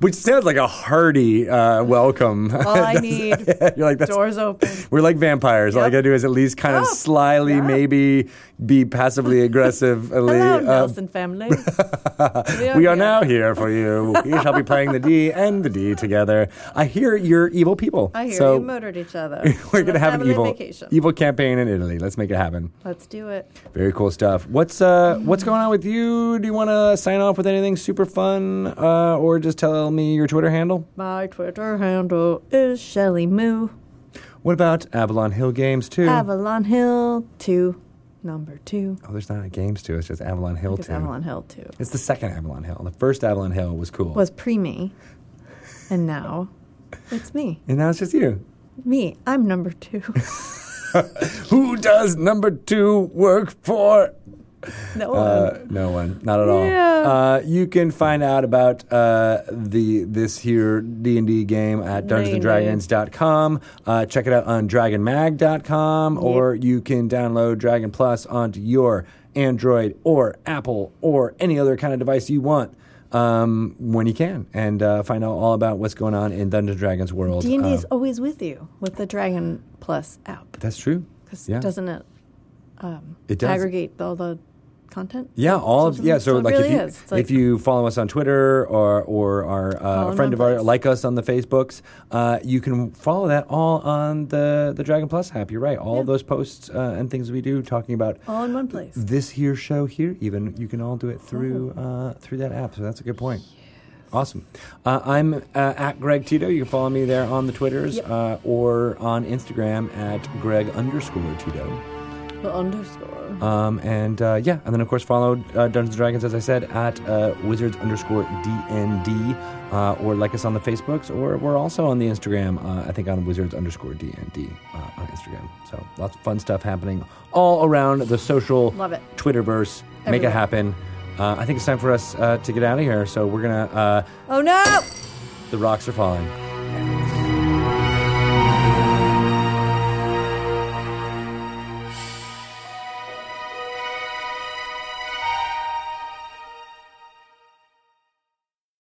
which sounds like a hearty uh, welcome. All I need, You're like that's. doors open. We're like vampires. All I gotta do is at least kind of Oh, slyly, yeah. maybe be passively aggressive. Hello, uh, Nelson family. we are now here for you. We shall be playing the D and the D together. I hear you're evil people. I hear so you murdered each other. We're On gonna a have an evil vacation. evil campaign in Italy. Let's make it happen. Let's do it. Very cool stuff. What's uh what's going on with you? Do you want to sign off with anything super fun, uh, or just tell me your Twitter handle? My Twitter handle is Shelly Moo. What about Avalon Hill Games 2? Avalon Hill two, number two. oh, there's not a games 2, It's just Avalon Hill It's too. Avalon Hill two. It's the second Avalon Hill. The first Avalon Hill was cool. Was pre me, and now it's me. and now it's just you. Me, I'm number two. Who does number two work for? No one. Uh, no one, not at all. Yeah. Uh, you can find out about uh, the this here D and D game at DungeonsandDragons.com. Uh, check it out on DragonMag.com, or you can download Dragon Plus onto your Android or Apple or any other kind of device you want. Um, when you can, and uh, find out all about what's going on in Dungeons and Dragons world. D and D Uh, is always with you with the Dragon Plus app that's true. because Yeah. doesn't it It does. aggregate all the content? Yeah, all of yeah. So, it like, really if you. Like- if you follow us on Twitter or or are uh, a friend of ours, like us on the Facebooks, uh, you can follow that all on the the Dragon Plus app. You're right. All of Yeah. those posts uh, and things we do talking about all in one place. this here show here. Even you can all do it through uh, through that app. So that's a good point. Awesome. Uh, I'm uh, at Greg Tito. You can follow me there on the Twitters Yep. uh, or on Instagram at Greg underscore Tito. The underscore. Um, and uh, yeah, and then of course follow uh, Dungeons and Dragons as I said at uh, Wizards underscore DND, uh, or like us on the Facebooks, or we're also on the Instagram. Uh, I think on Wizards underscore DND uh, on Instagram. So lots of fun stuff happening all around the social Love it. Twitterverse. Make it happen. Uh, I think it's time for us uh, to get out of here. So we're gonna. Uh, Oh no! the rocks are falling.